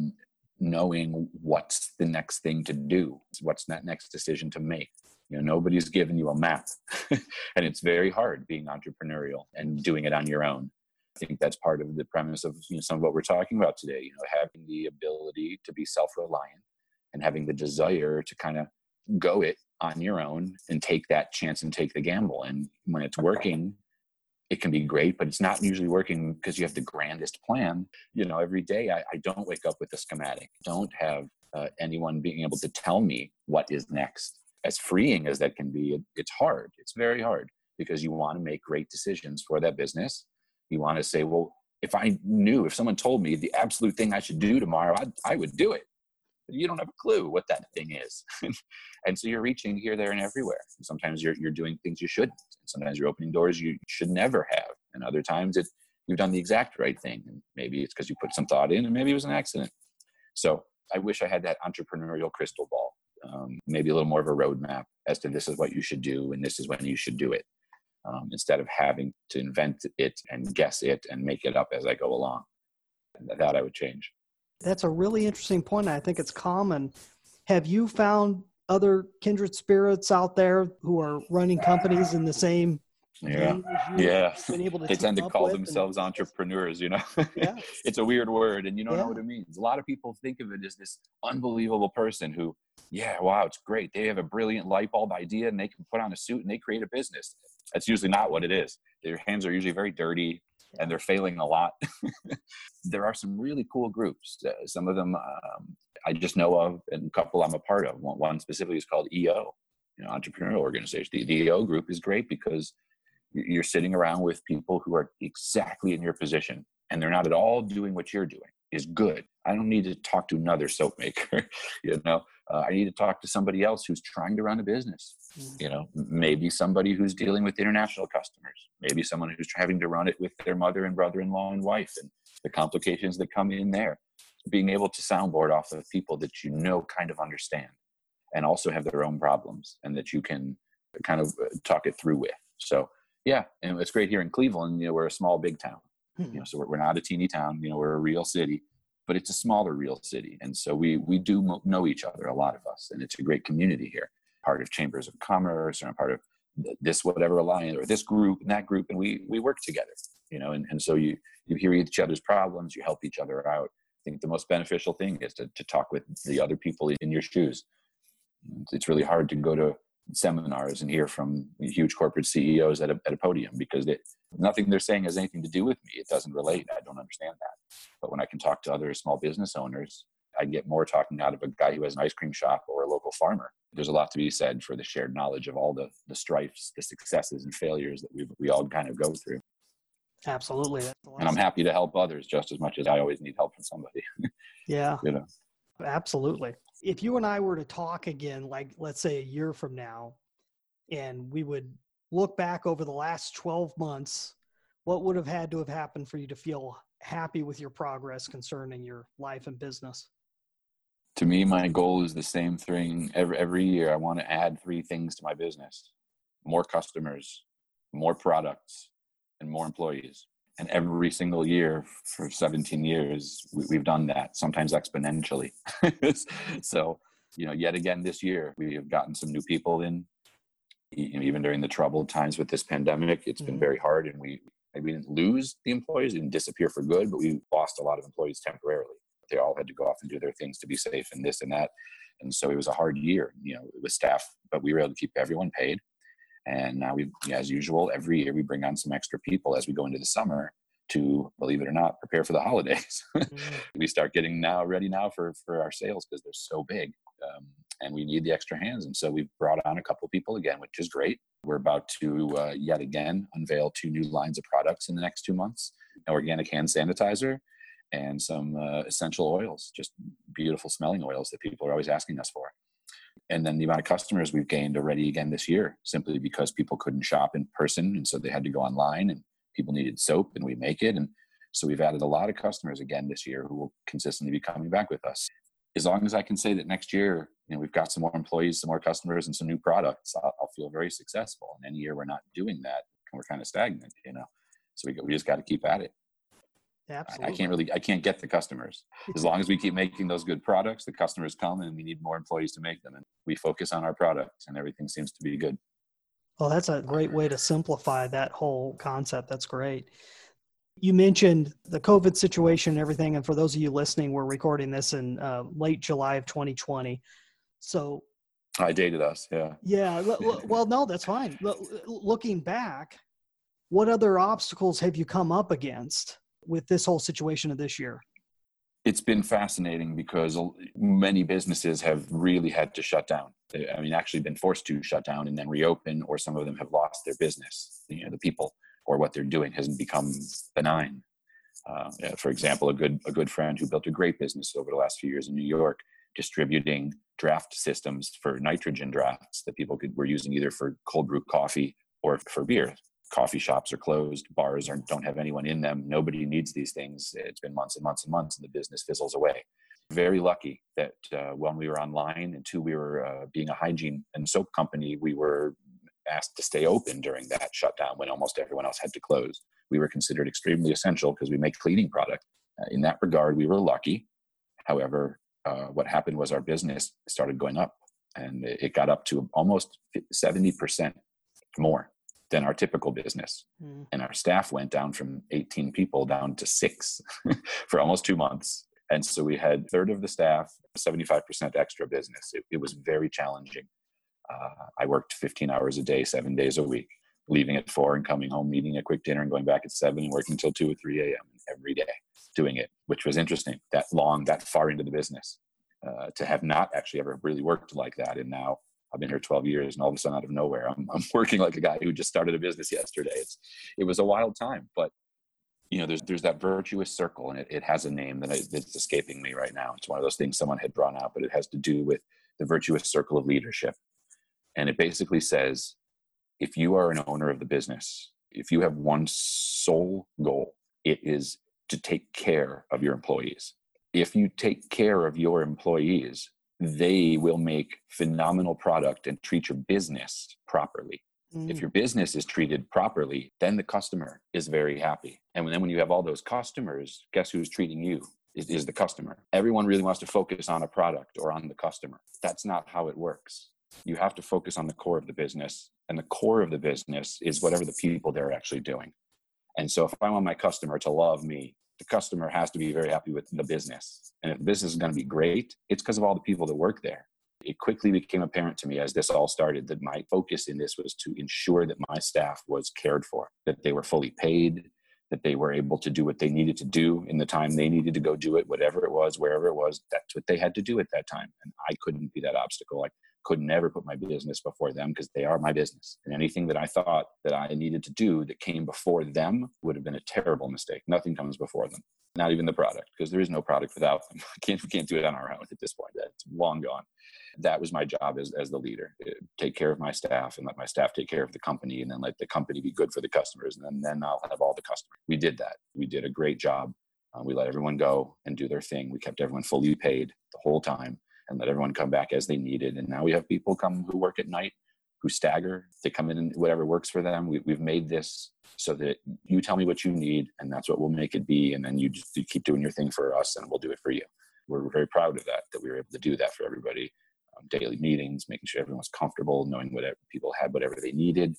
knowing what's the next thing to do. What's that next decision to make? You know, nobody's given you a map, and it's very hard being entrepreneurial and doing it on your own. I think that's part of the premise of you know, some of what we're talking about today. You know, having the ability to be self-reliant and having the desire to kind of go it on your own and take that chance and take the gamble. And when it's working, it can be great, but it's not usually working because you have the grandest plan. You know, every day I, I don't wake up with a schematic, don't have uh, anyone being able to tell me what is next. As freeing as that can be, it, it's hard. It's very hard because you want to make great decisions for that business. You want to say, well, if I knew, if someone told me the absolute thing I should do tomorrow, I'd, I would do it. But you don't have a clue what that thing is. and so you're reaching here, there, and everywhere. And sometimes you're, you're doing things you shouldn't. Sometimes you're opening doors you should never have. And other times it, you've done the exact right thing. And maybe it's because you put some thought in and maybe it was an accident. So I wish I had that entrepreneurial crystal ball, um, maybe a little more of a roadmap as to this is what you should do and this is when you should do it um, instead of having to invent it and guess it and make it up as I go along. That I would change. That's a really interesting point. I think it's common. Have you found other kindred spirits out there who are running companies in the same yeah. yeah they tend to call themselves entrepreneurs you know? Yeah. it's a weird word and you don't yeah. know what it means. A lot of people think of it as this unbelievable person who yeah wow it's great. They have a brilliant light bulb idea and they can put on a suit and they create a business. That's usually not what it is. Their hands are usually very dirty and they're failing a lot. There are some really cool groups. Uh, some of them um, i just know of and a couple i'm a part of. One, one specifically is called eo you know entrepreneurial organization. The, the eo group is great because you're sitting around with people who are exactly in your position and they're not at all doing what you're doing is good. I don't need to talk to another soap maker you know? Uh, i need to talk to somebody else who's trying to run a business. Mm-hmm. you know maybe somebody who's dealing with international customers. Maybe someone who's having to run it with their mother and brother-in-law and wife and the complications that come in there. Being able to soundboard off of people that you know kind of understand and also have their own problems and that you can kind of uh, talk it through with. So yeah, and it's great here in Cleveland. You know, we're a small big town. Hmm. You know, so we're, we're not a teeny town. You know, we're a real city, but it's a smaller real city, and so we we do know each other, a lot of us, and it's a great community here. Part of chambers of commerce, or part of this whatever alliance, or this group and that group, and we we work together. You know, and, and so you you hear each other's problems, you help each other out. I think the most beneficial thing is to to talk with the other people in your shoes. It's really hard to go to seminars and hear from huge corporate CEOs at a, at a podium because it, nothing they're saying has anything to do with me. It doesn't relate. I don't understand that. But when I can talk to other small business owners, I get more talking out of a guy who has an ice cream shop or a local farmer. There's a lot to be said for the shared knowledge of all the, the strifes, the successes and failures that we we all kind of go through. Absolutely. And I'm happy to help others just as much as I always need help from somebody. Yeah. you know. Absolutely if you and I were to talk again, like let's say a year from now, and we would look back over the last 12 months, what would have had to have happened for you to feel happy with your progress concerning your life and business? To me, my goal is the same thing every, every year. I want to add three things to my business more customers, more products, and more employees and every single year for 17 years we, have done that sometimes exponentially. So you know yet again this year we have gotten some new people in. You know, even during the troubled times with this pandemic it's mm-hmm. been very hard and we we didn't lose the employees didn't disappear for good but we lost a lot of employees temporarily. They all had to go off and do their things to be safe and this and that and so it was a hard year you know with staff but we were able to keep everyone paid and now we, as usual, every year we bring on some extra people as we go into the summer to, believe it or not, prepare for the holidays. mm. We start getting now ready now for for our sales because they're so big, um, and we need the extra hands. And so we've brought on a couple people again, which is great. We're about to uh, yet again unveil two new lines of products in the next two months: an organic hand sanitizer and some uh, essential oils, just beautiful smelling oils that people are always asking us for and then the amount of customers we've gained already again this year simply because people couldn't shop in person and so they had to go online and people needed soap and we make it and so we've added a lot of customers again this year who will consistently be coming back with us. As long as i can say that next year you know we've got some more employees some more customers and some new products i'll, I'll feel very successful. And any year we're not doing that we're kind of stagnant you know so we, we just got to keep at it Absolutely. I can't really, I can't get the customers. As long as we keep making those good products, the customers come and we need more employees to make them. And we focus on our products and everything seems to be good. Well, that's a great way to simplify that whole concept. That's great. You mentioned the COVID situation and everything. And for those of you listening, we're recording this in uh, late July of 2020. So I dated us. Yeah. Yeah. well, no, that's fine. Looking back, what other obstacles have you come up against with this whole situation of this year? It's been fascinating because many businesses have really had to shut down. I mean, actually been forced to shut down and then reopen, or some of them have lost their business. You know, the people or what they're doing hasn't become benign. Uh, for example, a good a good friend who built a great business over the last few years in New York, distributing draft systems for nitrogen drafts that people could were using either for cold brew coffee or for beer coffee shops are closed, bars are, don't have anyone in them. Nobody needs these things. It's been months and months and months, and the business fizzles away. Very lucky that uh, when we were online, and two, we were uh, being a hygiene and soap company, we were asked to stay open during that shutdown when almost everyone else had to close. We were considered extremely essential because we make cleaning product. Uh, in that regard, we were lucky. However, uh, what happened was our business started going up, and it got up to almost 70% more than our typical business. Mm. And our staff went down from 18 people down to six for almost two months. And so we had third of the staff, 75% extra business. It, it was very challenging. Uh, I worked 15 hours a day, seven days a week, leaving at four and coming home, eating a quick dinner and going back at seven and working until 2 or 3 a.m. every day doing it, which was interesting that long, that far into the business. Uh, to have not actually ever really worked like that. And now I've been here 12 years, and all of a sudden, out of nowhere, I'm, I'm working like a guy who just started a business yesterday. It's it was a wild time, but you know, there's there's that virtuous circle, and it, it has a name that is, it's escaping me right now. It's one of those things someone had drawn out, but it has to do with the virtuous circle of leadership, and it basically says, if you are an owner of the business, if you have one sole goal, it is to take care of your employees. If you take care of your employees, they will make phenomenal product and treat your business properly. Mm. If your business is treated properly, then the customer is very happy. And then when you have all those customers, guess who's treating you? Is, is the customer. Everyone really wants to focus on a product or on the customer. That's not how it works. You have to focus on the core of the business. And the core of the business is whatever the people they're actually doing. And so if I want my customer to love me the customer has to be very happy with the business. And if the business is going to be great, it's because of all the people that work there. It quickly became apparent to me as this all started that my focus in this was to ensure that my staff was cared for, that they were fully paid, that they were able to do what they needed to do in the time they needed to go do it, whatever it was, wherever it was. That's what they had to do at that time. And I couldn't be that obstacle. Like could never put my business before them because they are my business. And anything that I thought that I needed to do that came before them would have been a terrible mistake. Nothing comes before them, not even the product, because there is no product without them. We can't, we can't do it on our own at this point. That's long gone. That was my job as, as the leader uh, take care of my staff and let my staff take care of the company and then let the company be good for the customers. And then, then I'll have all the customers. We did that. We did a great job. Uh, we let everyone go and do their thing. We kept everyone fully paid the whole time and let everyone come back as they needed. And now we have people come who work at night, who stagger. They come in and whatever works for them. We, have made this so that you tell me what you need, and that's what we'll make it be. And then you just you keep doing your thing for us, and we'll do it for you. We're very proud of that, that we were able to do that for everybody. Um, daily meetings, making sure everyone's comfortable, knowing whatever people had, whatever they needed.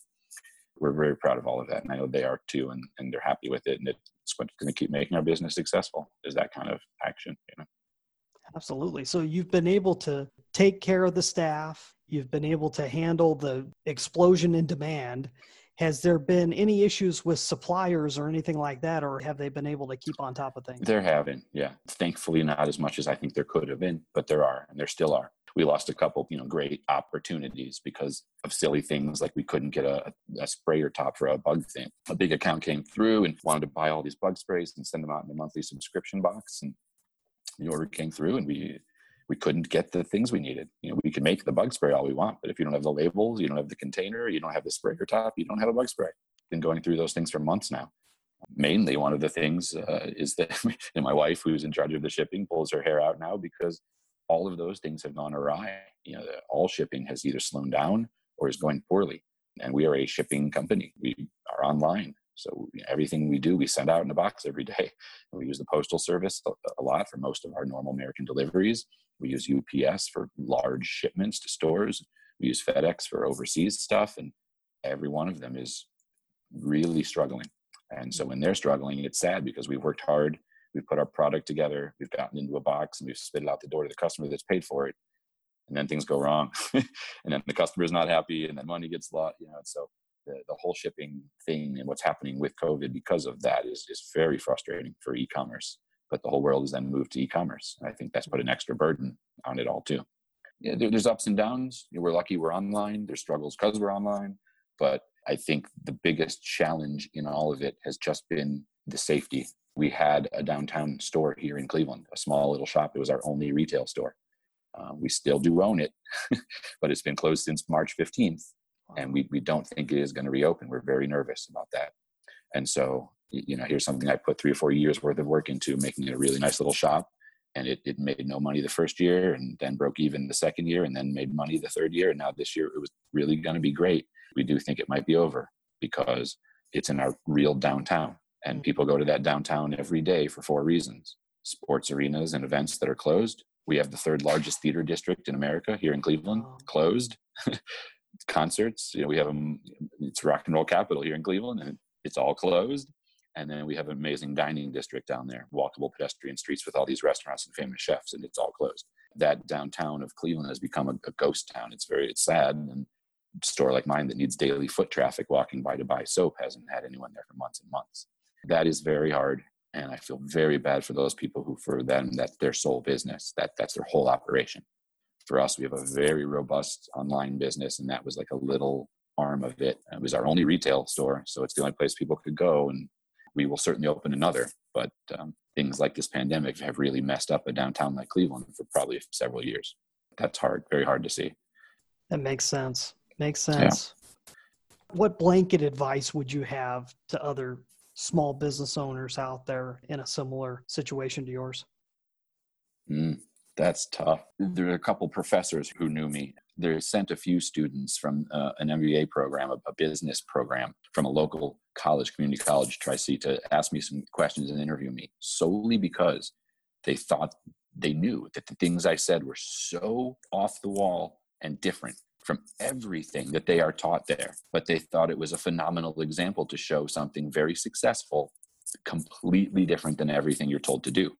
We're very proud of all of that, and I know they are too, and, and they're happy with it. And it's going to keep making our business successful. Is that kind of action, you know? Absolutely. So you've been able to take care of the staff, you've been able to handle the explosion in demand. Has there been any issues with suppliers or anything like that, or have they been able to keep on top of things? There haven't, yeah. Thankfully, not as much as I think there could have been, but there are, and there still are. We lost a couple, you know, great opportunities because of silly things like we couldn't get a, a sprayer top for a bug thing. A big account came through and wanted to buy all these bug sprays and send them out in a monthly subscription box, and the order came through and we we couldn't get the things we needed. You know, we can make the bug spray all we want, but if you don't have the labels, you don't have the container, you don't have the sprayer top, you don't have a bug spray. Been going through those things for months now. Mainly, one of the things uh, is that and my wife, who's in charge of the shipping, pulls her hair out now because all of those things have gone awry. You know, all shipping has either slowed down or is going poorly. And we are a shipping company. We are online. So everything we do, we send out in a box every day. We use the postal service a lot for most of our normal American deliveries. We use UPS for large shipments to stores. We use FedEx for overseas stuff, and every one of them is really struggling. And so when they're struggling, it's sad because we've worked hard. We've put our product together. We've gotten into a box and we've spit it out the door to the customer that's paid for it. and then things go wrong and then the customer is not happy and then money gets lost you know so the, the whole shipping thing and what's happening with covid because of that is is very frustrating for e-commerce but the whole world has then moved to e-commerce. I think that's put an extra burden on it all too. Yeah there, there's ups and downs. We're lucky we're online. There's struggles because we're online. But i think the biggest challenge in all of it has just been the safety. We had a downtown store here in Cleveland, a small little shop. It was our only retail store. Uh, we still do own it, but it's been closed since March 15th, and we, we don't think it is going to reopen. We're very nervous about that. And so, you know, here's something I put three or four years worth of work into making it a really nice little shop. And it, it made no money the first year and then broke even the second year and then made money the third year. And now this year it was really going to be great. We do think it might be over because it's in our real downtown and mm. people go to that downtown every day for four reasons sports arenas and events that are closed. We have the third largest theater district in America here in Cleveland, oh. closed. Concerts, you know, we have a, it's rock and roll capital here in Cleveland, and it's all closed. And then we have an amazing dining district down there, walkable pedestrian streets with all these restaurants and famous chefs, and it's all closed. That downtown of Cleveland has become a, a ghost town. It's very, it's sad. And store like mine that needs daily foot traffic walking by to buy soap hasn't had anyone there for months and months that is very hard and i feel very bad for those people who for them that's their sole business that that's their whole operation for us we have a very robust online business and that was like a little arm of it. It was our only retail store so it's the only place people could go and we will certainly open another. But um, things like this pandemic have really messed up a downtown like cleveland for probably several years. That's hard very hard to see. That makes sense. Makes sense. Yeah. what blanket advice would you have to other small business owners out there in a similar situation to yours? Mm, that's tough. There are a couple professors who knew me. They sent a few students from uh, an MBA program, a, a, business program from a local college, community college, Tri-C, to ask me some questions and interview me solely because they thought they knew that the things I said were so off the wall and different from everything that they are taught there. But they thought it was a phenomenal example to show something very successful, completely different than everything you're told to do.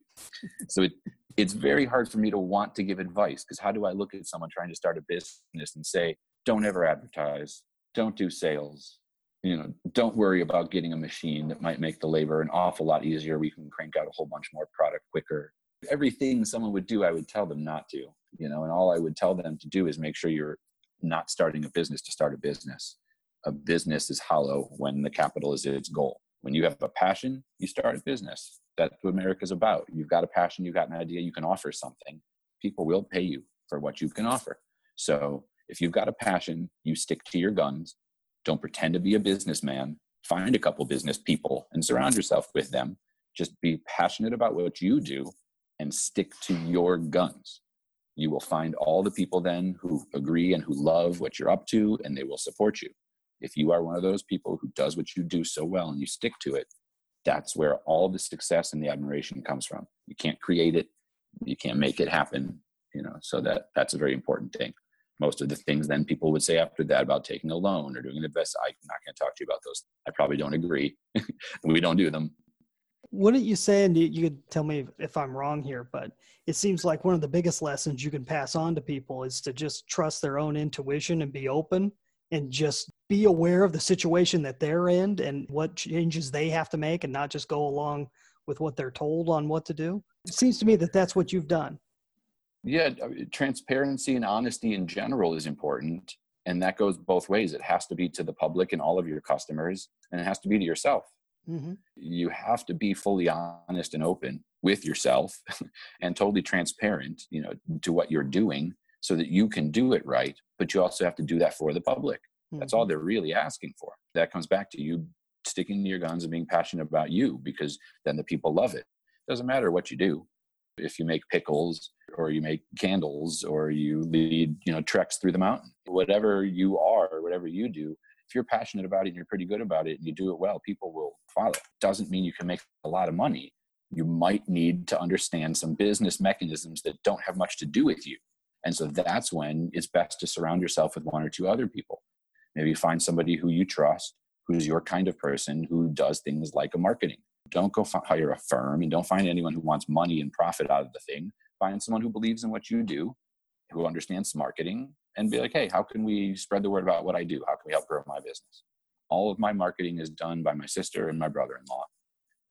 So it, it's very hard for me to want to give advice because how do I look at someone trying to start a business and say, don't ever advertise, don't do sales, you know, don't worry about getting a machine that might make the labor an awful lot easier. We can crank out a whole bunch more product quicker. Everything someone would do, I would tell them not to, you know, and all I would tell them to do is make sure you're not starting a business to start a business. A business is hollow when the capital is its goal. When you have a passion, you start a business. That's what America's about. You've got a passion, you've got an idea, you can offer something. People will pay you for what you can offer. So if you've got a passion, you stick to your guns. Don't pretend to be a businessman. Find a couple business people and surround yourself with them. Just be passionate about what you do and stick to your guns you will find all the people then who agree and who love what you're up to and they will support you if you are one of those people who does what you do so well and you stick to it that's where all the success and the admiration comes from. You can't create it you can't make it happen you know so that that's a very important thing. Most of the things then people would say after that about taking a loan or doing an invest i'm not going to talk to you about those. I probably don't agree. We don't do them. Wouldn't you say, and you could tell me if I'm wrong here, but it seems like one of the biggest lessons you can pass on to people is to just trust their own intuition and be open and just be aware of the situation that they're in and what changes they have to make and not just go along with what they're told on what to do. It seems to me that that's what you've done. Yeah, transparency and honesty in general is important. And that goes both ways. It has to be to the public and all of your customers, and it has to be to yourself Mm-hmm. You have to be fully honest and open with yourself and totally transparent, you know, to what you're doing so that you can do it right. But you also have to do that for the public. That's all mm-hmm. they're really asking for. That comes back to you sticking to your guns and being passionate about you because then the people love it. Doesn't matter what you do. If you make pickles or you make candles or you lead, you know, treks through the mountain, whatever you are, whatever you do, if you're passionate about it and you're pretty good about it and you do it well, people will follow. Doesn't mean you can make a lot of money. You might need to understand some business mechanisms that don't have much to do with you. And so that's when it's best to surround yourself with one or two other people. Maybe find somebody who you trust, who's your kind of person, who does things like a marketing. Don't go hire a firm and don't find anyone who wants money and profit out of the thing. Find someone who believes in what you do who understands marketing and be like, hey, how can we spread the word about what I do? How can we help grow my business? All of my marketing is done by my sister and my brother in law.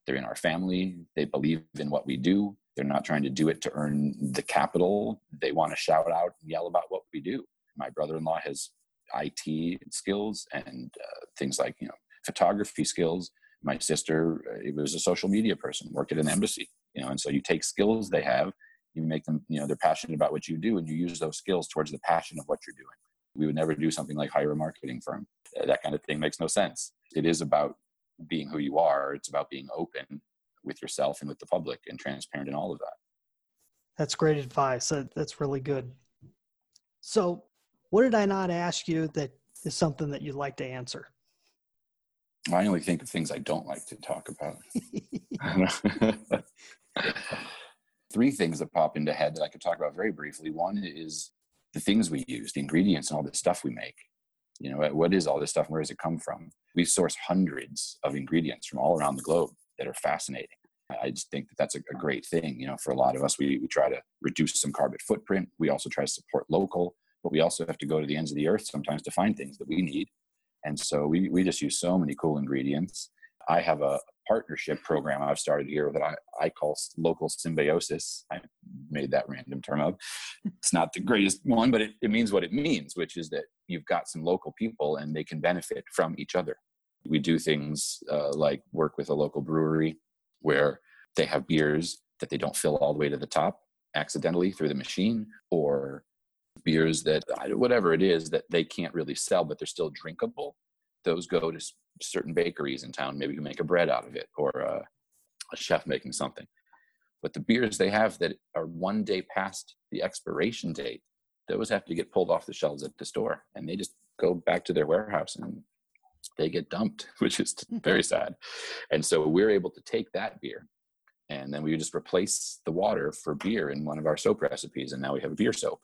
They're in our family. They believe in what we do. They're not trying to do it to earn the capital. They want to shout out and yell about what we do. My brother in law has IT skills and uh, things like, you know, photography skills. My sister uh, was a social media person, worked at an embassy, you know, and so you take skills they have you make them you know they're passionate about what you do and you use those skills towards the passion of what you're doing we would never do something like hire a marketing firm that kind of thing makes no sense it is about being who you are it's about being open with yourself and with the public and transparent in all of that that's great advice that's really good so what did i not ask you that is something that you'd like to answer i only think of things i don't like to talk about three things that pop into head that I could talk about very briefly. One is the things we use, the ingredients and all the stuff we make. You know, what is all this stuff? and Where does it come from? We source hundreds of ingredients from all around the globe that are fascinating. I just think that that's a, great thing. You know, for a lot of us, we, we try to reduce some carbon footprint. We also try to support local, but we also have to go to the ends of the earth sometimes to find things that we need. And so we, we just use so many cool ingredients. I have a partnership program I've started here that I, I call local symbiosis. I made that random term up. It's not the greatest one, but it, it means what it means, which is that you've got some local people and they can benefit from each other. We do things uh, like work with a local brewery where they have beers that they don't fill all the way to the top accidentally through the machine or beers that whatever it is that they can't really sell but they're still drinkable those go to certain bakeries in town, maybe who make a bread out of it or a, a chef making something. But the beers they have that are one day past the expiration date, those have to get pulled off the shelves at the store and they just go back to their warehouse and they get dumped, which is mm-hmm. very sad. And so we're able to take that beer and then we just replace the water for beer in one of our soap recipes. And now we have a beer soap.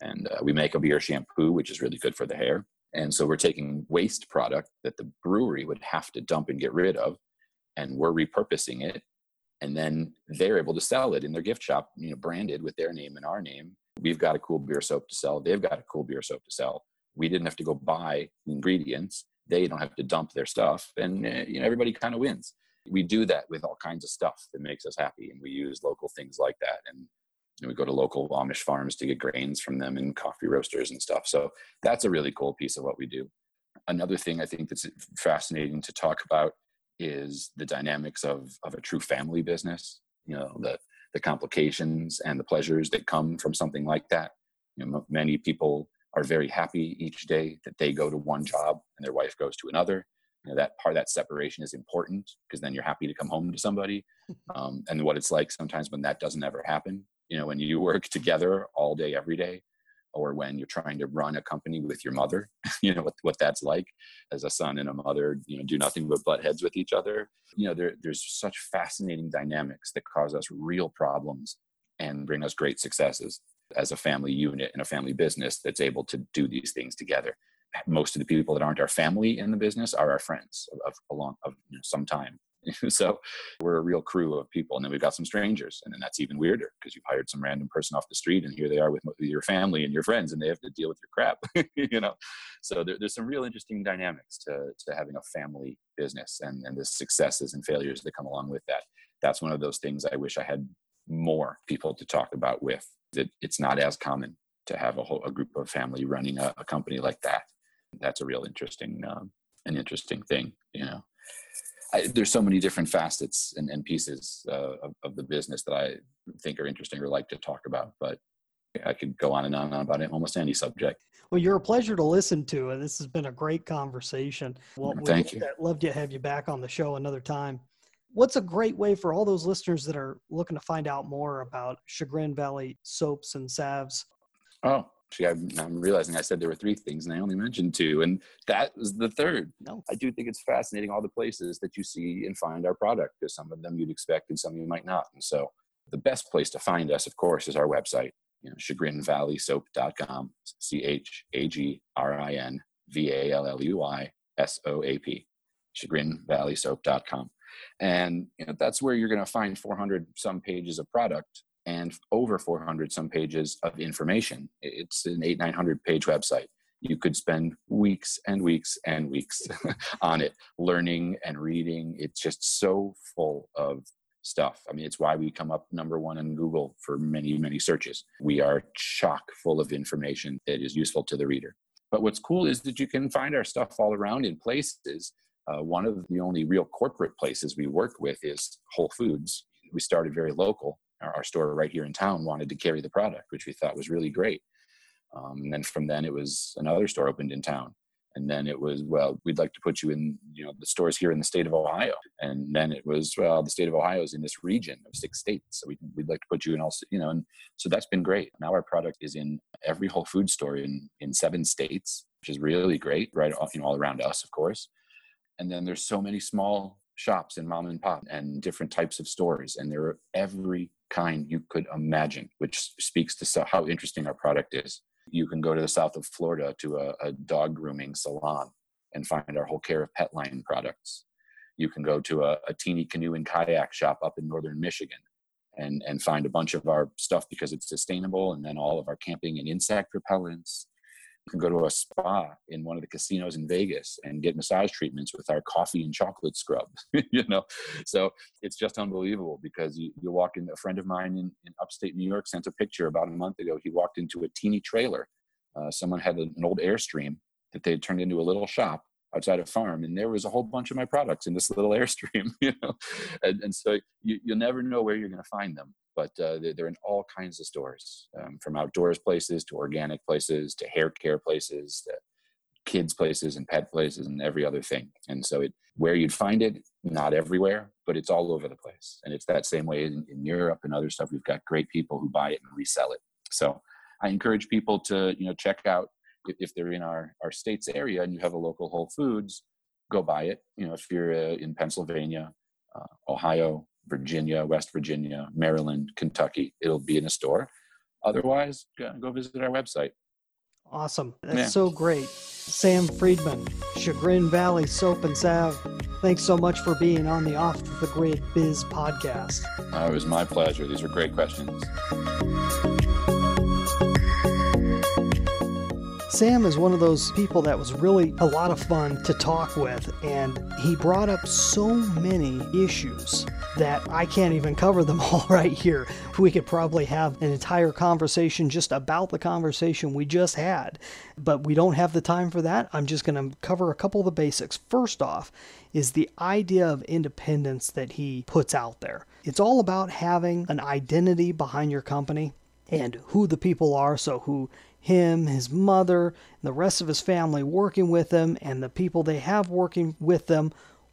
And uh, we make a beer shampoo, which is really good for the hair. And so we're taking waste product that the brewery would have to dump and get rid of, and we're repurposing it. And then they're able to sell it in their gift shop, you know, branded with their name and our name. We've got a cool beer soap to sell. They've got a cool beer soap to sell. We didn't have to go buy ingredients. They don't have to dump their stuff, and uh, you know everybody kind of wins. We do that with all kinds of stuff that makes us happy, and we use local things like that. And we go to local Amish farms to get grains from them and coffee roasters and stuff. So that's a really cool piece of what we do. Another thing I think that's fascinating to talk about is the dynamics of, of a true family business, you know, the, the complications and the pleasures that come from something like that. You know, many people are very happy each day that they go to one job and their wife goes to another. You know, that part of that separation is important because then you're happy to come home to somebody. Um, and what it's like sometimes when that doesn't ever happen you know when you work together all day every day or when you're trying to run a company with your mother you know what, what that's like as a son and a mother you know do nothing but butt heads with each other you know there, there's such fascinating dynamics that cause us real problems and bring us great successes as a family unit and a family business that's able to do these things together most of the people that aren't our family in the business are our friends of, of, of, of you know, some time so we're a real crew of people. And then we've got some strangers. And then that's even weirder because you've hired some random person off the street and here they are with your family and your friends and they have to deal with your crap, you know? So there, there's some real interesting dynamics to, to having a family business and, and the successes and failures that come along with that. That's one of those things I wish I had more people to talk about with. That it's not as common to have a whole a group of family running a, a company like that. That's a real interesting, um, an interesting thing, you know. I, there's so many different facets and, and pieces uh, of, of, the business that I think are interesting or like to talk about. But I could go on and on and on about it, almost any subject. Well, you're a pleasure to listen to. And this has been a great conversation. Well, Thank you. Love to have you back on the show another time. What's a great way for all those listeners that are looking to find out more about Chagrin Valley soaps and salves? Oh, see, I'm, I'm, realizing I said there were three things and I only mentioned two, and that was the third. No, I do think it's fascinating all the places that you see and find our product, because some of them you'd expect and some you might not. And so, the best place to find us, of course, is our website, you know, chagrinvalleysoap.com, C H A G R I N V A L L U I S O A P, chagrinvalleysoap.com. And you know, that's where you're going to find 400 some pages of product and over 400 some pages of information. It's an eight, 900 page website. You could spend weeks and weeks and weeks on it, learning and reading. It's just so full of stuff. I mean, it's why we come up number one in Google for many, many searches. We are chock full of information that is useful to the reader. But what's cool is that you can find our stuff all around in places. Uh, one of the only real corporate places we work with is Whole Foods. We started very local. Our, our store right here in town wanted to carry the product, which we thought was really great. Um, and then from then, it was another store opened in town and then it was well we'd like to put you in you know the stores here in the state of ohio and then it was well the state of ohio is in this region of six states so we, would we'd like to put you in also you know and so that's been great now our product is in every whole food store in in seven states which is really great right you know all around us of course and then there's so many small shops and mom and pop and different types of stores and there are every kind you could imagine which speaks to how interesting our product is you can go to the south of Florida to a, a dog grooming salon and find our whole care of pet line products. You can go to a, a teeny canoe and kayak shop up in northern Michigan and, and find a bunch of our stuff because it's sustainable, and then all of our camping and insect repellents, can go to a spa in one of the casinos in Vegas and get massage treatments with our coffee and chocolate scrub. you know, so it's just unbelievable because you, you walk in. A friend of mine in, in upstate New York sent a picture about a month ago. He walked into a teeny trailer. Uh, someone had an old Airstream that they had turned into a little shop outside a farm and there was a whole bunch of my products in this little airstream you know? And, and so you, you'll never know where you're going to find them but uh, they're, they're, in all kinds of stores um, from outdoors places to organic places to hair care places to kids places and pet places and every other thing. And so it where you'd find it not everywhere but it's all over the place. And it's that same way in, in europe and other stuff. We've got great people who buy it and resell it. So i encourage people to you know check out if, if they're in our our state's area and you have a local whole foods go buy it you know if you're uh, in pennsylvania uh, ohio Virginia, West Virginia, Maryland, Kentucky. It'll be in a store. Otherwise, go visit our website. Awesome. That's yeah. so great. Sam Friedman, Chagrin Valley Soap and Salve. Thanks so much for being on the Off the Grid Biz podcast. Uh, it was my pleasure. These are great questions. Sam is one of those people that was really a lot of fun to talk with, and he brought up so many issues that I can't even cover them all right here. We could probably have an entire conversation just about the conversation we just had, but we don't have the time for that. I'm just going to cover a couple of the basics. First off, is the idea of independence that he puts out there. It's all about having an identity behind your company and who the people are. So, who him, his mother, the rest of his family working with him, and the people they have working with them,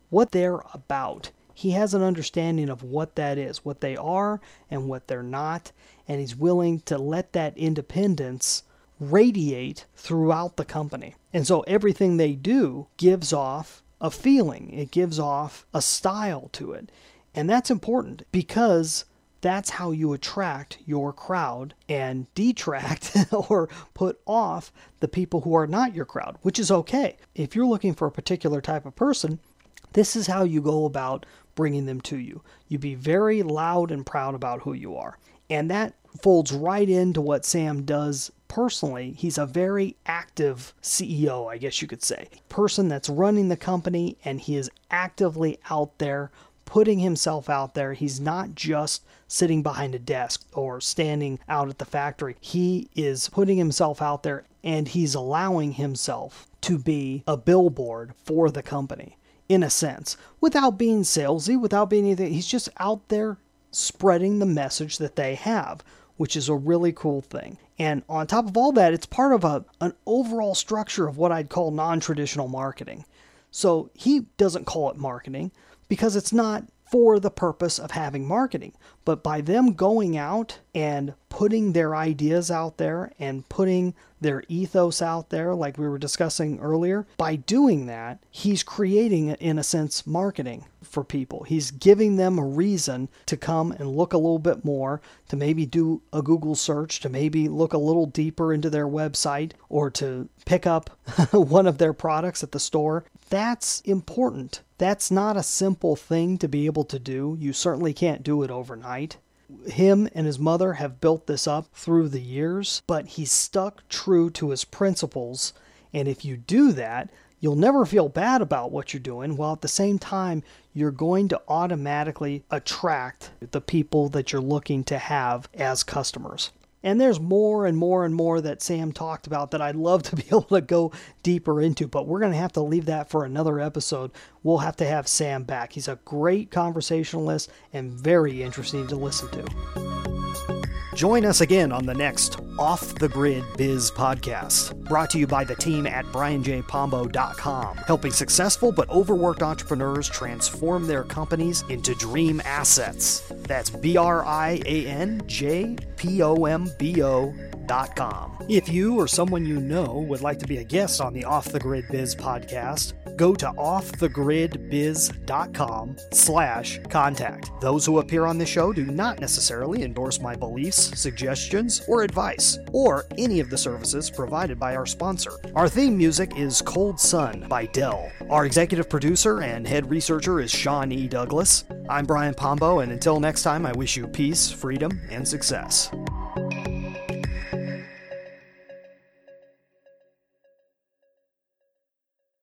what they're about. He has an understanding of what that is, what they are and what they're not, and he's willing to let that independence radiate throughout the company. And so everything they do gives off a feeling, it gives off a style to it. And that's important because that's how you attract your crowd and detract or put off the people who are not your crowd, which is okay. If you're looking for a particular type of person, this is how you go about bringing them to you. You be very loud and proud about who you are. And that folds right into what Sam does personally. He's a very active CEO, I guess you could say. Person that's running the company and he is actively out there putting himself out there. He's not just sitting behind a desk or standing out at the factory. He is putting himself out there and he's allowing himself to be a billboard for the company in a sense without being salesy, without being anything. He's just out there spreading the message that they have, which is a really cool thing. And on top of all that, it's part of a, an overall structure of what I'd call non traditional marketing. So he doesn't call it marketing, because it's not for the purpose of having marketing. But by them going out and putting their ideas out there and putting their ethos out there, like we were discussing earlier, by doing that, he's creating, in a sense, marketing for people. He's giving them a reason to come and look a little bit more, to maybe do a Google search, to maybe look a little deeper into their website, or to pick up one of their products at the store. That's important that's not a simple thing to be able to do. You certainly can't do it overnight. him and his mother have built this up through the years, but he's stuck true to his principles. And if you do that, you'll never feel bad about what you're doing, while at the same time, you're going to automatically attract the people that you're looking to have as customers. And there's more and more and more that Sam talked about that I'd love to be able to go deeper into, but we're going to have to leave that for another episode. We'll have to have Sam back. He's a great conversationalist and very interesting to listen to. Join us again on the next Off the Grid Biz podcast, brought to you by the team at brianjpombo.com, helping successful but overworked entrepreneurs transform their companies into dream assets. That's B R I A N J P O M B O if you or someone you know would like to be a guest on the Off the Grid Biz podcast, go to offthegridbiz.com slash contact. Those who appear on the show do not necessarily endorse my beliefs, suggestions, or advice, or any of the services provided by our sponsor. Our theme music is Cold Sun by Dell. Our executive producer and head researcher is Sean E. Douglas. I'm Brian Pombo, and until next time, I wish you peace, freedom, and success.